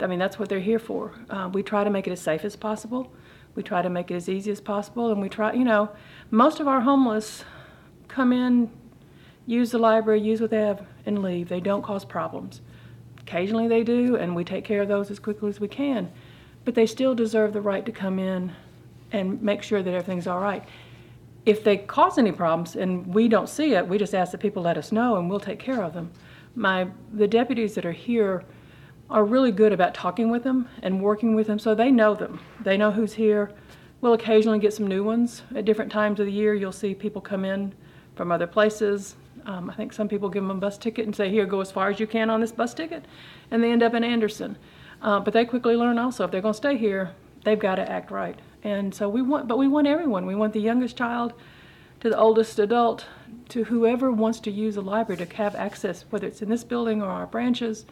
I mean, that's what they're here for. Uh, we try to make it as safe as possible. We try to make it as easy as possible, and we try, you know, most of our homeless come in, use the library, use what they have, and leave. They don't cause problems. Occasionally they do, and we take care of those as quickly as we can. But they still deserve the right to come in and make sure that everything's all right. If they cause any problems and we don't see it, we just ask that people let us know, and we'll take care of them. My the deputies that are here are really good about talking with them and working with them so they know them. They know who's here. We'll occasionally get some new ones. At different times of the year, you'll see people come in from other places. Um, I think some people give them a bus ticket and say, Here, go as far as you can on this bus ticket. And they end up in Anderson. Uh, but they quickly learn also if they're going to stay here, they've got to act right. And so we want, but we want everyone. We want the youngest child to the oldest adult to whoever wants to use a library to have access, whether it's in this building or our branches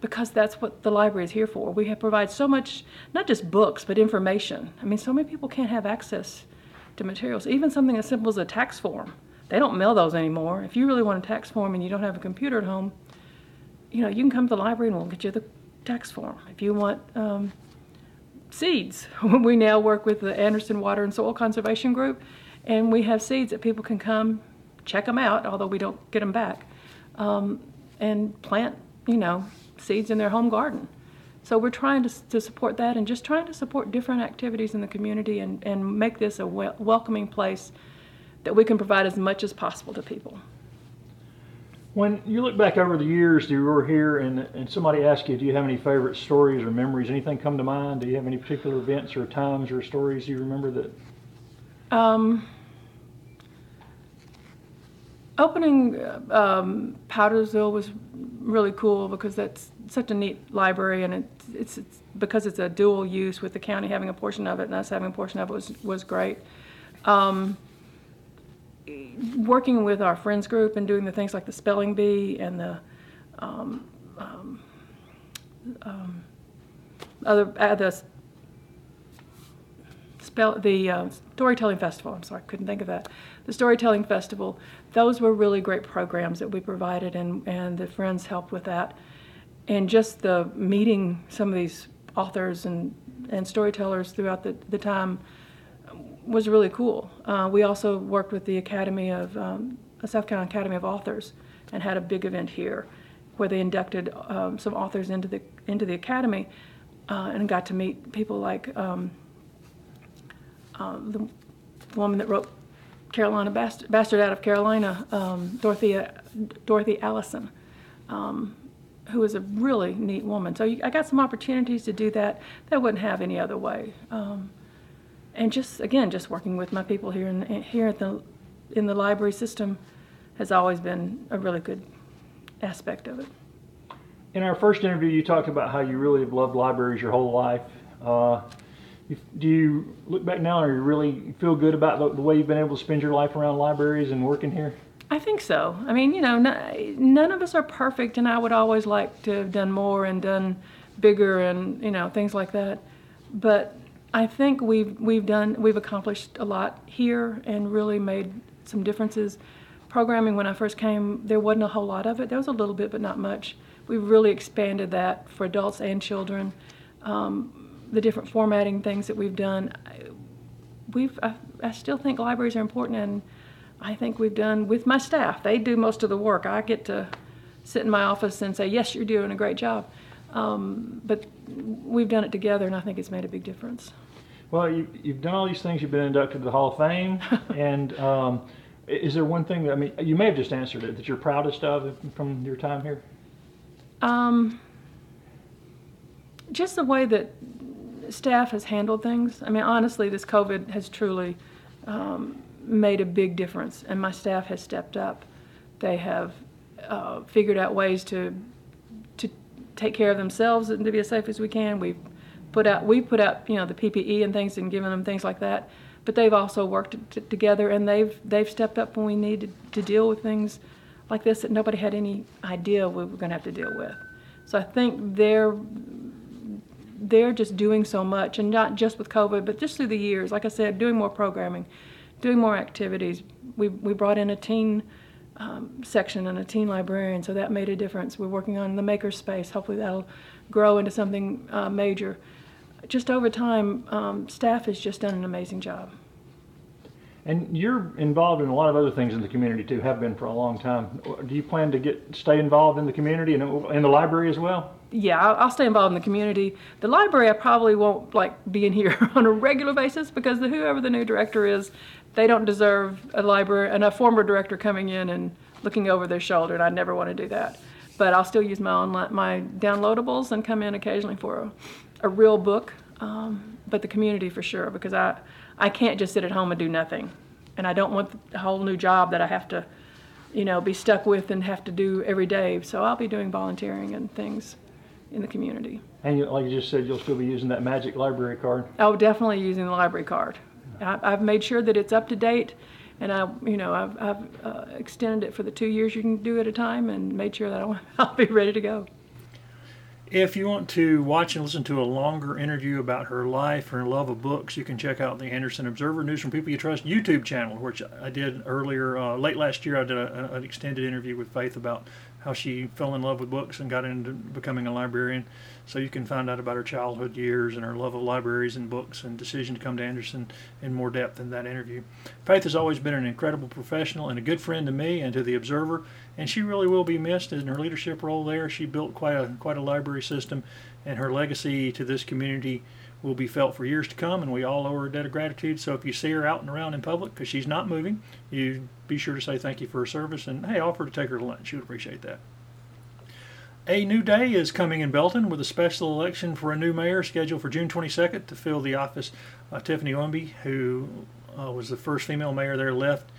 because that's what the library is here for. We have provide so much, not just books, but information. I mean, so many people can't have access to materials, even something as simple as a tax form. They don't mail those anymore. If you really want a tax form and you don't have a computer at home, you know, you can come to the library and we'll get you the tax form. If you want um, seeds, we now work with the Anderson Water and Soil Conservation Group, and we have seeds that people can come check them out, although we don't get them back, um, and plant, you know, seeds in their home garden. So we're trying to, to support that and just trying to support different activities in the community and, and make this a wel- welcoming place that we can provide as much as possible to people. When you look back over the years that you were here and, and somebody asked you, do you have any favorite stories or memories? Anything come to mind? Do you have any particular events or times or stories you remember that? Um, opening um, Powdersville was really cool because that's such a neat library and it's, it's, it's because it's a dual use with the county having a portion of it and us having a portion of it was, was great. Um, working with our friends group and doing the things like the spelling bee and the um, um, um, other uh, the spell the uh, storytelling festival. I'm sorry, I couldn't think of that. The storytelling festival. Those were really great programs that we provided, and and the friends helped with that. And just the meeting some of these authors and and storytellers throughout the the time was really cool. Uh, we also worked with the Academy of um, South Carolina Academy of Authors and had a big event here where they inducted um, some authors into the into the academy uh, and got to meet people like um, uh, the, woman that wrote Carolina Bastard, Bastard out of Carolina, um, Dorothy Allison, um, who is a really neat woman. So you, I got some opportunities to do that that I wouldn't have any other way. Um, and just again, just working with my people here in here at the in the library system has always been a really good aspect of it. In our first interview, you talked about how you really have loved libraries your whole life. Uh, do you look back now and you really feel good about the, the, way you've been able to spend your life around libraries and working here? I think so. I mean, you know, n- none of us are perfect, and I would always like to have done more and done bigger and you know things like that. But I think we've we've done we've accomplished a lot here and really made some differences. Programming when I first came, there wasn't a whole lot of it. There was a little bit, but not much. We've really expanded that for adults and children. Um, the different formatting things that we've done, we've I, I, still think libraries are important, and I think we've done with my staff. They do most of the work. I get to sit in my office and say, "Yes, you're doing a great job," um, but we've done it together, and I think it's made a big difference. Well, you, have done all these things. You've been inducted to the Hall of Fame, and um, is there one thing that I mean? You may have just answered it that you're proudest of from your time here. Um, just the way that staff has handled things. I mean, honestly, this COVID has truly um, made a big difference, and my staff has stepped up. They have uh, figured out ways to to take care of themselves and to be as safe as we can. We've put out we put out you know the PPE and things and given them things like that. But they've also worked t- together and they've they've stepped up when we needed to deal with things like this that nobody had any idea we were going to have to deal with. So I think they're they're just doing so much, and not just with COVID, but just through the years. Like I said, doing more programming, doing more activities. We we brought in a teen um, section and a teen librarian, so that made a difference. We're working on the makerspace. Hopefully, that'll grow into something uh, major. Just over time, um, staff has just done an amazing job. And you're involved in a lot of other things in the community too. Have been for a long time. Do you plan to get stay involved in the community and in the library as well? Yeah, I'll, I'll stay involved in the community. The library, I probably won't like be in here on a regular basis because the, whoever the new director is, they don't deserve a library and a former director coming in and looking over their shoulder. And I never want to do that. But I'll still use my online my downloadables and come in occasionally for a, a real book. Um, but the community for sure because I I can't just sit at home and do nothing. And I don't want a whole new job that I have to, you know, be stuck with and have to do every day. So I'll be doing volunteering and things in the community. And you, like you just said, you'll still be using that magic library card. Oh, definitely using the library card. I, have made sure that it's up to date, and I, you know, I've, I've uh, extended it for the two years you can do at a time, and made sure that I'll, I'll be ready to go. If you want to watch and listen to a longer interview about her life, her love of books, you can check out the Anderson Observer News from People You Trust YouTube channel, which I did earlier, uh, late last year. I did a, an extended interview with Faith about how she fell in love with books and got into becoming a librarian. So you can find out about her childhood years and her love of libraries and books and decision to come to Anderson in more depth in that interview. Faith has always been an incredible professional and a good friend to me and to the Observer, and she really will be missed in her leadership role there. She built quite a quite a library system, and her legacy to this community will be felt for years to come, and we all owe her a debt of gratitude. So if you see her out and around in public, because she's not moving, you be sure to say thank you for her service, and hey, offer to take her to lunch. She would appreciate that. A new day is coming in Belton with a special election for a new mayor scheduled for June 22nd to fill the office. Uh, Tiffany Ownby, who uh, was the first female mayor there, left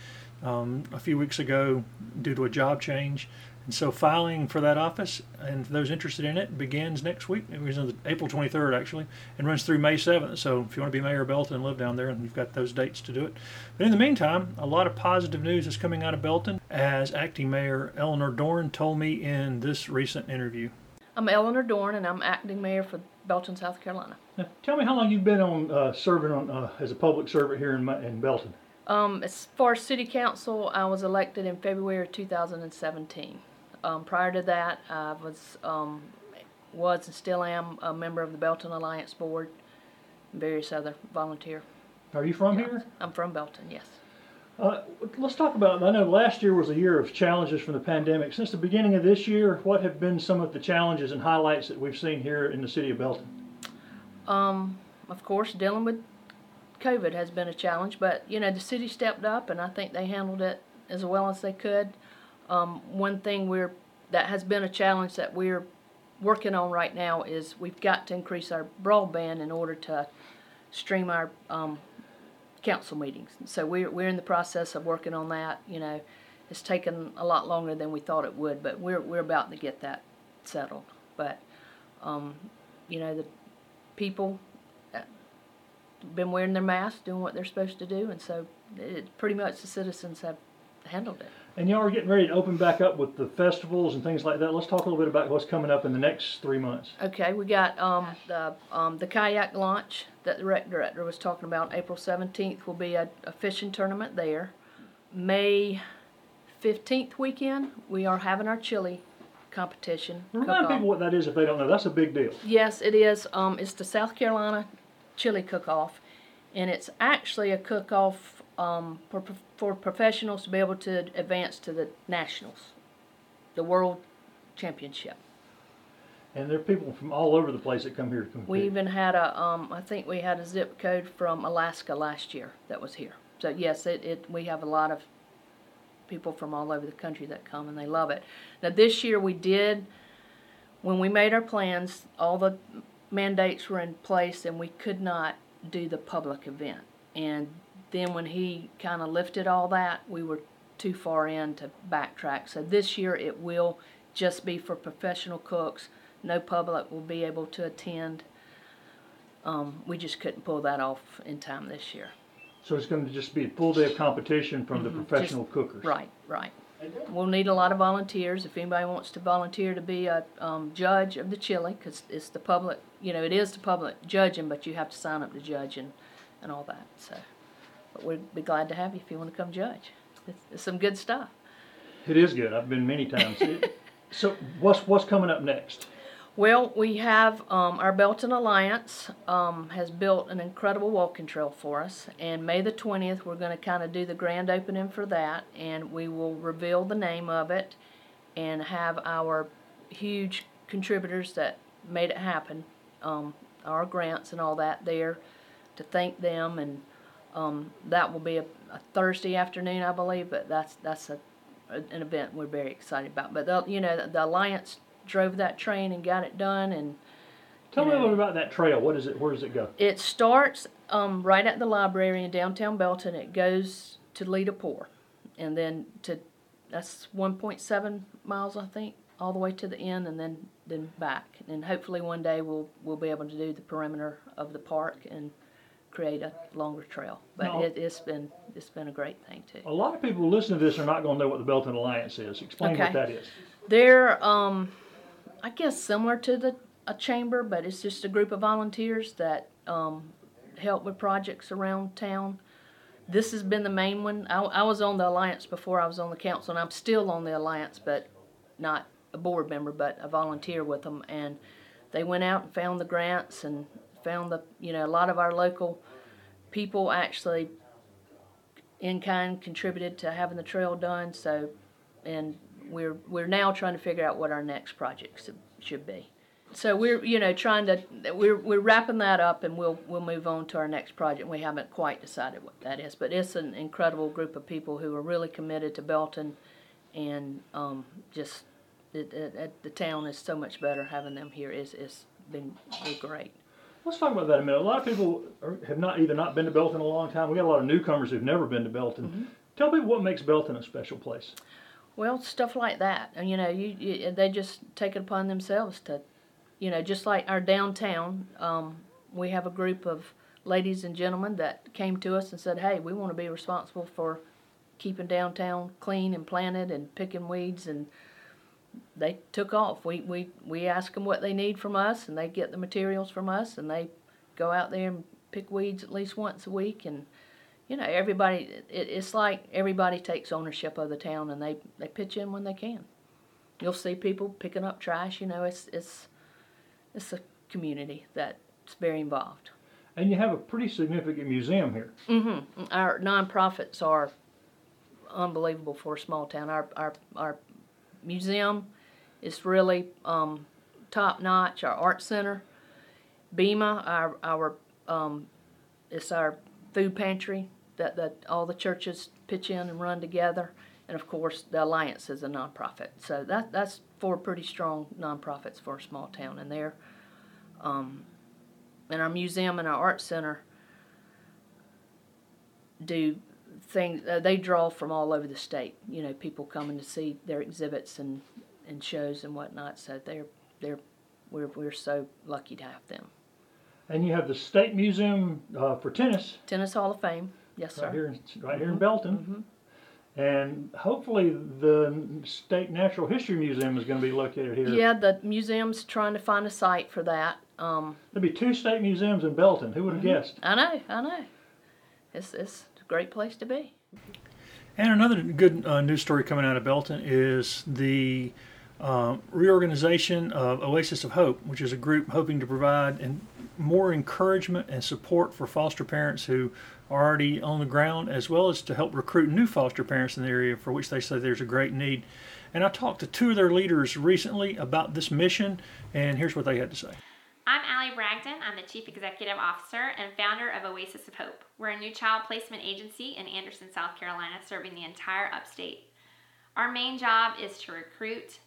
um, a few weeks ago due to a job change. And so filing for that office, and for those interested in it, begins next week. It was on April 23rd, actually, and runs through May 7th. So if you want to be mayor of Belton and live down there, and you've got those dates to do it. But in the meantime, a lot of positive news is coming out of Belton, as acting mayor Eleanor Dorn told me in this recent interview. I'm Eleanor Dorn, and I'm acting mayor for Belton, South Carolina. Now, tell me how long you've been on uh, serving on uh, as a public servant here in, in Belton. Um, as far as city council, I was elected in February of 2017. Um, prior to that, I was um, was and still am a member of the Belton Alliance Board and various other volunteer. Are you from here? I'm from Belton, yes. Uh, let's talk about. I know last year was a year of challenges from the pandemic. Since the beginning of this year, what have been some of the challenges and highlights that we've seen here in the city of Belton? Um, of course, dealing with COVID has been a challenge, but you know the city stepped up, and I think they handled it as well as they could. Um, one thing we're that has been a challenge that we're working on right now is we've got to increase our broadband in order to stream our um, council meetings. So we're, we're in the process of working on that, you know. It's taken a lot longer than we thought it would, but we're, we're about to get that settled. But, um, you know, the people been wearing their masks, doing what they're supposed to do, and so it, pretty much the citizens have handled it. And y'all are getting ready to open back up with the festivals and things like that. Let's talk a little bit about what's coming up in the next three months. Okay, we got um, the um, the kayak launch that the rec director was talking about. April seventeenth will be a, a fishing tournament there. May fifteenth weekend, we are having our chili competition. Remind cook-off. people what that is if they don't know. That's a big deal. Yes, it is. Um, it's the South Carolina Chili Cook-Off, and it's actually a cook-off um, for for professionals to be able to advance to the nationals, the world championship. And there are people from all over the place that come here to compete. We even had a, um, I think we had a zip code from Alaska last year that was here. So yes, it, it, we have a lot of people from all over the country that come and they love it. Now this year we did, when we made our plans, all the mandates were in place and we could not do the public event. And then when he kind of lifted all that, we were too far in to backtrack. So this year it will just be for professional cooks. No public will be able to attend. Um, we just couldn't pull that off in time this year. So it's going to just be a full day of competition from the Mhm, professional just- cookers. Right, right. We'll need a lot of volunteers. If anybody wants to volunteer to be a um, judge of the chili, because it's the public, you know, it is the public judging, but you have to sign up to judge and, and all that. So, but we'd be glad to have you if you want to come judge. It's, it's some good stuff. It is good. I've been many times. It- so what's what's coming up next? Well, we have um, our Belton Alliance um, has built an incredible walking trail for us, and May the twentieth we're going to kind of do the grand opening for that, and we will reveal the name of it, and have our huge contributors that made it happen, um, our grants and all that there, to thank them, and um, that will be a, a Thursday afternoon, I believe, but that's that's a, an event we're very excited about. But the, you know, the, the Alliance drove that train and got it done, and Tell me a know, little about that trail. What is it? Where does it go? It starts um, right at the library in downtown Belton. It goes to Poor, and then to that's 1.7 miles, I think, all the way to the end, and then then back. And hopefully one day we'll we'll be able to do the perimeter of the park and create a longer trail. But it, it's been it's been a great thing too. A lot of people listening to this are not going to know what the Belton Alliance is. Explain what Okay. that is. They're, um, I guess, similar to the a chamber, but it's just a group of volunteers that um, help with projects around town. This has been the main one. I, I was on the alliance before I was on the council, and I'm still on the alliance, but not a board member, but a volunteer with them. And they went out and found the grants and found the, you know, a lot of our local people actually in kind contributed to having the trail done. So, and we're we're now trying to figure out what our next project should, be. So we're you know trying to we're we're wrapping that up and we'll we'll move on to our next project. We haven't quite decided what that is, but it's an incredible group of people who are really committed to Belton, and um, just it, it, the town is so much better having them here. It's, it's been great. Let's talk about that a minute. A lot of people are, have not either not been to Belton in a long time. We got a lot of newcomers who've never been to Belton. Mm-hmm. Tell people what makes Belton a special place. Well, stuff like that, and you know, you, you they just take it upon themselves to, you know, just like our downtown. Um, we have a group of ladies and gentlemen that came to us and said, "Hey, we want to be responsible for keeping downtown clean and planted and picking weeds," and they took off. We we we ask them what they need from us, and they get the materials from us, and they go out there and pick weeds at least once a week, and you know, everybody, it, it's like everybody takes ownership of the town and they, they pitch in when they can. You'll see people picking up trash, you know, it's, it's, it's a community that's very involved. And you have a pretty significant museum here. Mm-hmm. Our nonprofits are unbelievable for a small town. Our, our, our museum is really um, top notch. Our art center, BEMA, our, our um, it's our food pantry that, that all the churches pitch in and run together. And of course, the Alliance is a nonprofit. So that, that's four pretty strong nonprofits for a small town, and they're um, and our museum and our art center do things. Uh, they draw from all over the state. You know, people coming to see their exhibits and and shows and whatnot. So they're they're we're we're so lucky to have them. And you have the State Museum uh, for Tennis Tennis Hall of Fame, yes, sir. right here, in, right here in Belton. And hopefully the State Natural History Museum is going to be located here. Yeah, the museum's trying to find a site for that. Um, There'll be two state museums in Belton. Who would have guessed? I know, I know. It's it's a great place to be. And another good uh, news story coming out of Belton is the uh, reorganization of Oasis of Hope, which is a group hoping to provide and more encouragement and support for foster parents who already on the ground, as well as to help recruit new foster parents in the area for which they say there's a great need. And I talked to two of their leaders recently about this mission, and here's what they had to say. I'm Allie Bragdon. I'm the Chief Executive Officer and founder of Oasis of Hope. We're a new child placement agency in Anderson, South Carolina, serving the entire upstate. Our main job is to recruit,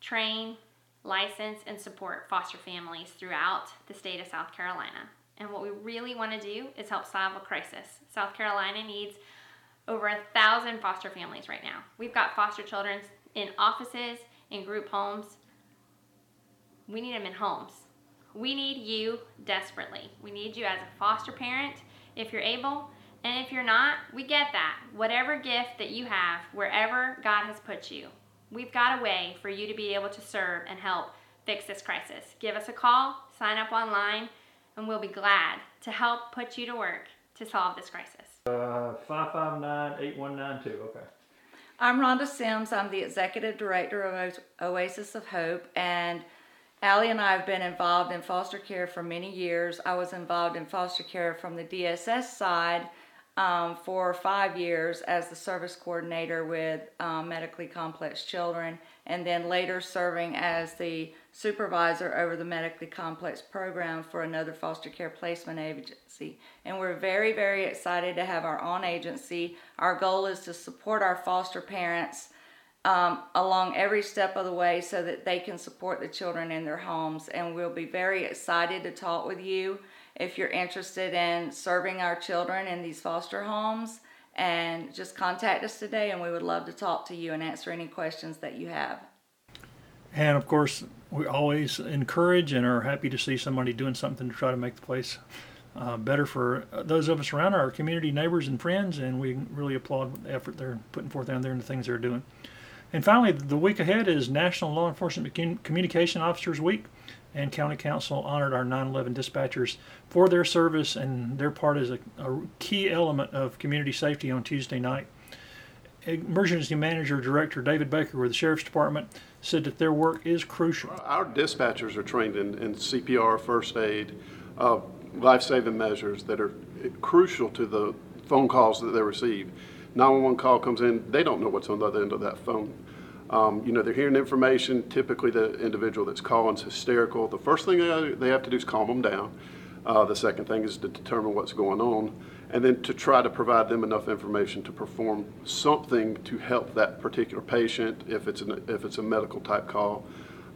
train, license, and support foster families throughout the state of South Carolina. And what we really want to do is help solve a crisis. South Carolina needs over a thousand foster families right now. We've got foster children in offices, in group homes. We need them in homes. We need you desperately. We need you as a foster parent if you're able. And if you're not, we get that. Whatever gift that you have, wherever God has put you, we've got a way for you to be able to serve and help fix this crisis. Give us a call, sign up online, and we'll be glad to help put you to work to solve this crisis. Uh, 559 8192. Okay. I'm Rhonda Sims. I'm the executive director of Oasis of Hope, and Allie and I have been involved in foster care for many years. I was involved in foster care from the DSS side um, for five years as the service coordinator with um, medically complex children, and then later serving as the supervisor over the medically complex program for another foster care placement agency. And we're very, very excited to have our own agency. Our goal is to support our foster parents um, along every step of the way so that they can support the children in their homes. And we'll be very excited to talk with you if you're interested in serving our children in these foster homes. And just contact us today, and we would love to talk to you and answer any questions that you have. And of course, we always encourage and are happy to see somebody doing something to try to make the place uh, better for those of us around our community, neighbors, and friends. And we really applaud the effort they're putting forth down there and the things they're doing. And finally, the week ahead is National Law Enforcement Communication Officers Week, and County Council honored our 9/11 dispatchers for their service and their part as a, a key element of community safety on Tuesday night. Emergency Manager Director David Baker with the Sheriff's Department said that their work is crucial. Our dispatchers are trained in, in CPR, first aid, uh, life-saving measures that are crucial to the phone calls that they receive. 911 call comes in, they don't know what's on the other end of that phone. Um, you know, they're hearing information. Typically, the individual that's calling is hysterical. The first thing they, they have to do is calm them down. Uh, the second thing is to determine what's going on, and then to try to provide them enough information to perform something to help that particular patient if it's an, if it's a medical type call.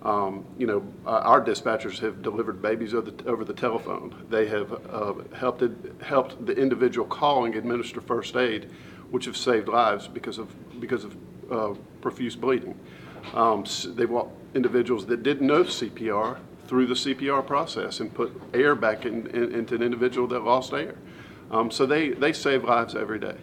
Um, you know, uh, our dispatchers have delivered babies over the, over the telephone. They have uh, helped helped the individual calling administer first aid, which have saved lives because of because of uh, profuse bleeding. Um, s- they've walked individuals that didn't know CPR through the CPR process and put air back in, in, into an individual that lost air. Um, so they, they save lives every day.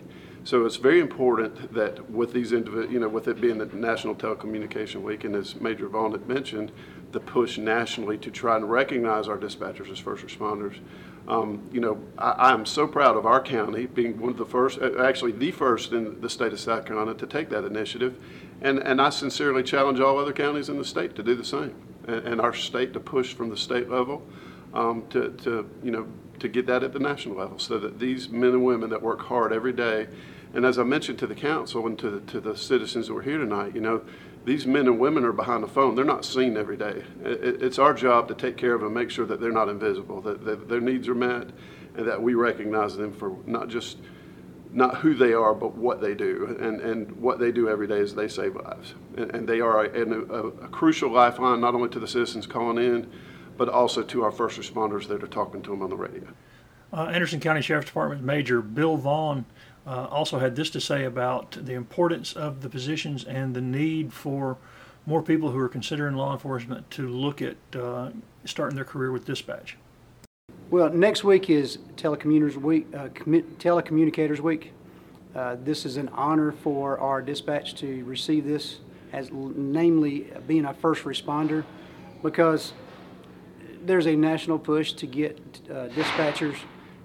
So it's very important that with these individ, you know, with it being the National Telecommunication Week, and as Major Vaughn had mentioned, the push nationally to try and recognize our dispatchers as first responders. Um, you know, I, I'm so proud of our county being one of the first, actually the first in the state of South Carolina to take that initiative. And, and I sincerely challenge all other counties in the state to do the same. And, and our state to push from the state level um, to, to, you know, to get that at the national level so that these men and women that work hard every day, and as I mentioned to the council and to, to the citizens who are here tonight, you know, these men and women are behind the phone. They're not seen every day. It- it's our job to take care of them, make sure that they're not invisible, that, that their needs are met, and that we recognize them for not just not who they are, but what they do. And, and what they do every day is they save lives. And, and they are a, a, a, crucial lifeline, not only to the citizens calling in, but also to our first responders that are talking to them on the radio. Uh, Anderson County Sheriff's Department Major Bill Vaughn uh, also had this to say about the importance of the positions and the need for more people who are considering law enforcement to look at uh, starting their career with dispatch. Well, next week is Telecommunicators Week. Uh, Telecommunicators Week. Uh, this is an honor for our dispatch to receive this, as namely being a first responder, because there's a national push to get uh, dispatchers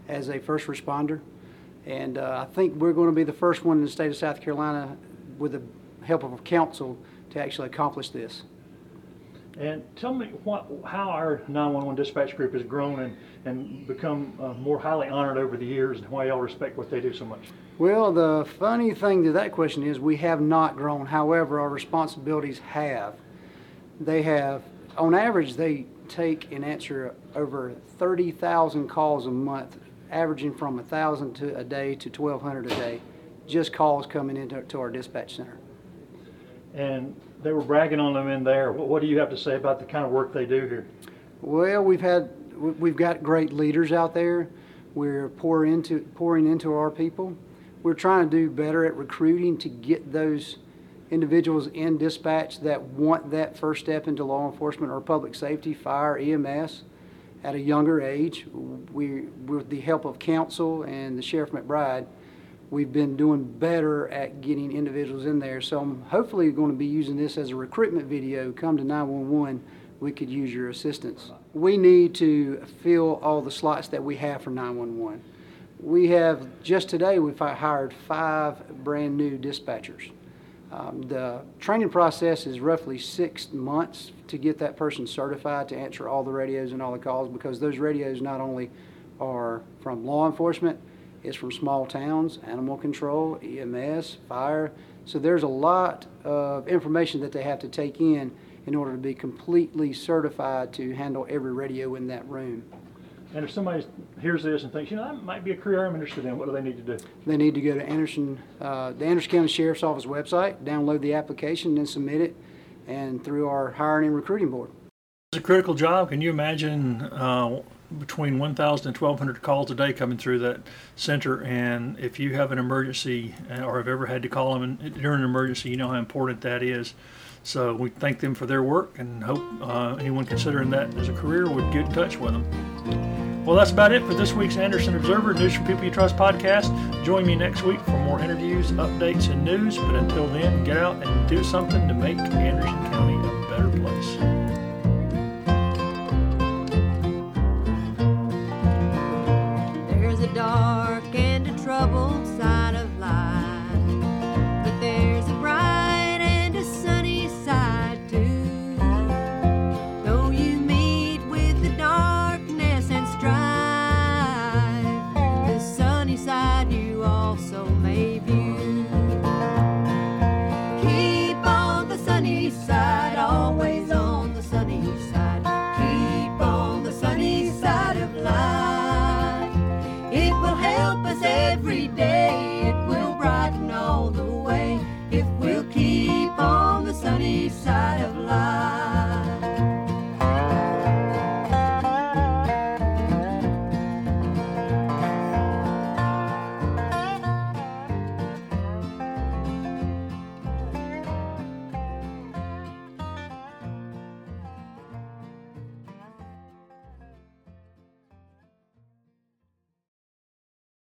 as a first responder, and uh, I think we're going to be the first one in the state of South Carolina, with the help of a council, to actually accomplish this. And tell me what, how our 911 dispatch group has grown and, and become uh, more highly honored over the years and why y'all respect what they do so much. Well, the funny thing to that question is we have not grown. However, our responsibilities have. They have, on average, they take and answer over 30,000 calls a month, averaging from 1,000 to a day to 1,200 a day, just calls coming into to our dispatch center. And they were bragging on them in there. What, what do you have to say about the kind of work they do here? Well, we've had we've got great leaders out there. We're pouring into pouring into our people. We're trying to do better at recruiting to get those individuals in dispatch that want that first step into law enforcement or public safety, fire, EMS, at a younger age. We, with the help of council and the Sheriff McBride, we've been doing better at getting individuals in there. So I'm hopefully going to be using this as a recruitment video. Come to 911, we could use your assistance. We need to fill all the slots that we have for 911. We have, just today, we've hired five brand new dispatchers. Um, the training process is roughly six months to get that person certified to answer all the radios and all the calls because those radios not only are from law enforcement, it's from small towns, animal control, EMS, fire. So there's a lot of information that they have to take in in order to be completely certified to handle every radio in that room. And if somebody hears this and thinks, you know, that might be a career I'm interested in, what do they need to do? They need to go to Anderson, uh, the Anderson County Sheriff's Office website, download the application, then submit it, and through our hiring and recruiting board. It's a critical job. Can you imagine uh, between 1,000 and 1,200 calls a day coming through that center. And if you have an emergency uh, or have ever had to call them during an emergency, you know how important that is. So we thank them for their work and hope uh, anyone considering that as a career would get in touch with them. Well, that's about it for this week's Anderson Observer News from People You Trust podcast. Join me next week for more interviews, updates, and news. But until then, get out and do something to make Anderson County a better place.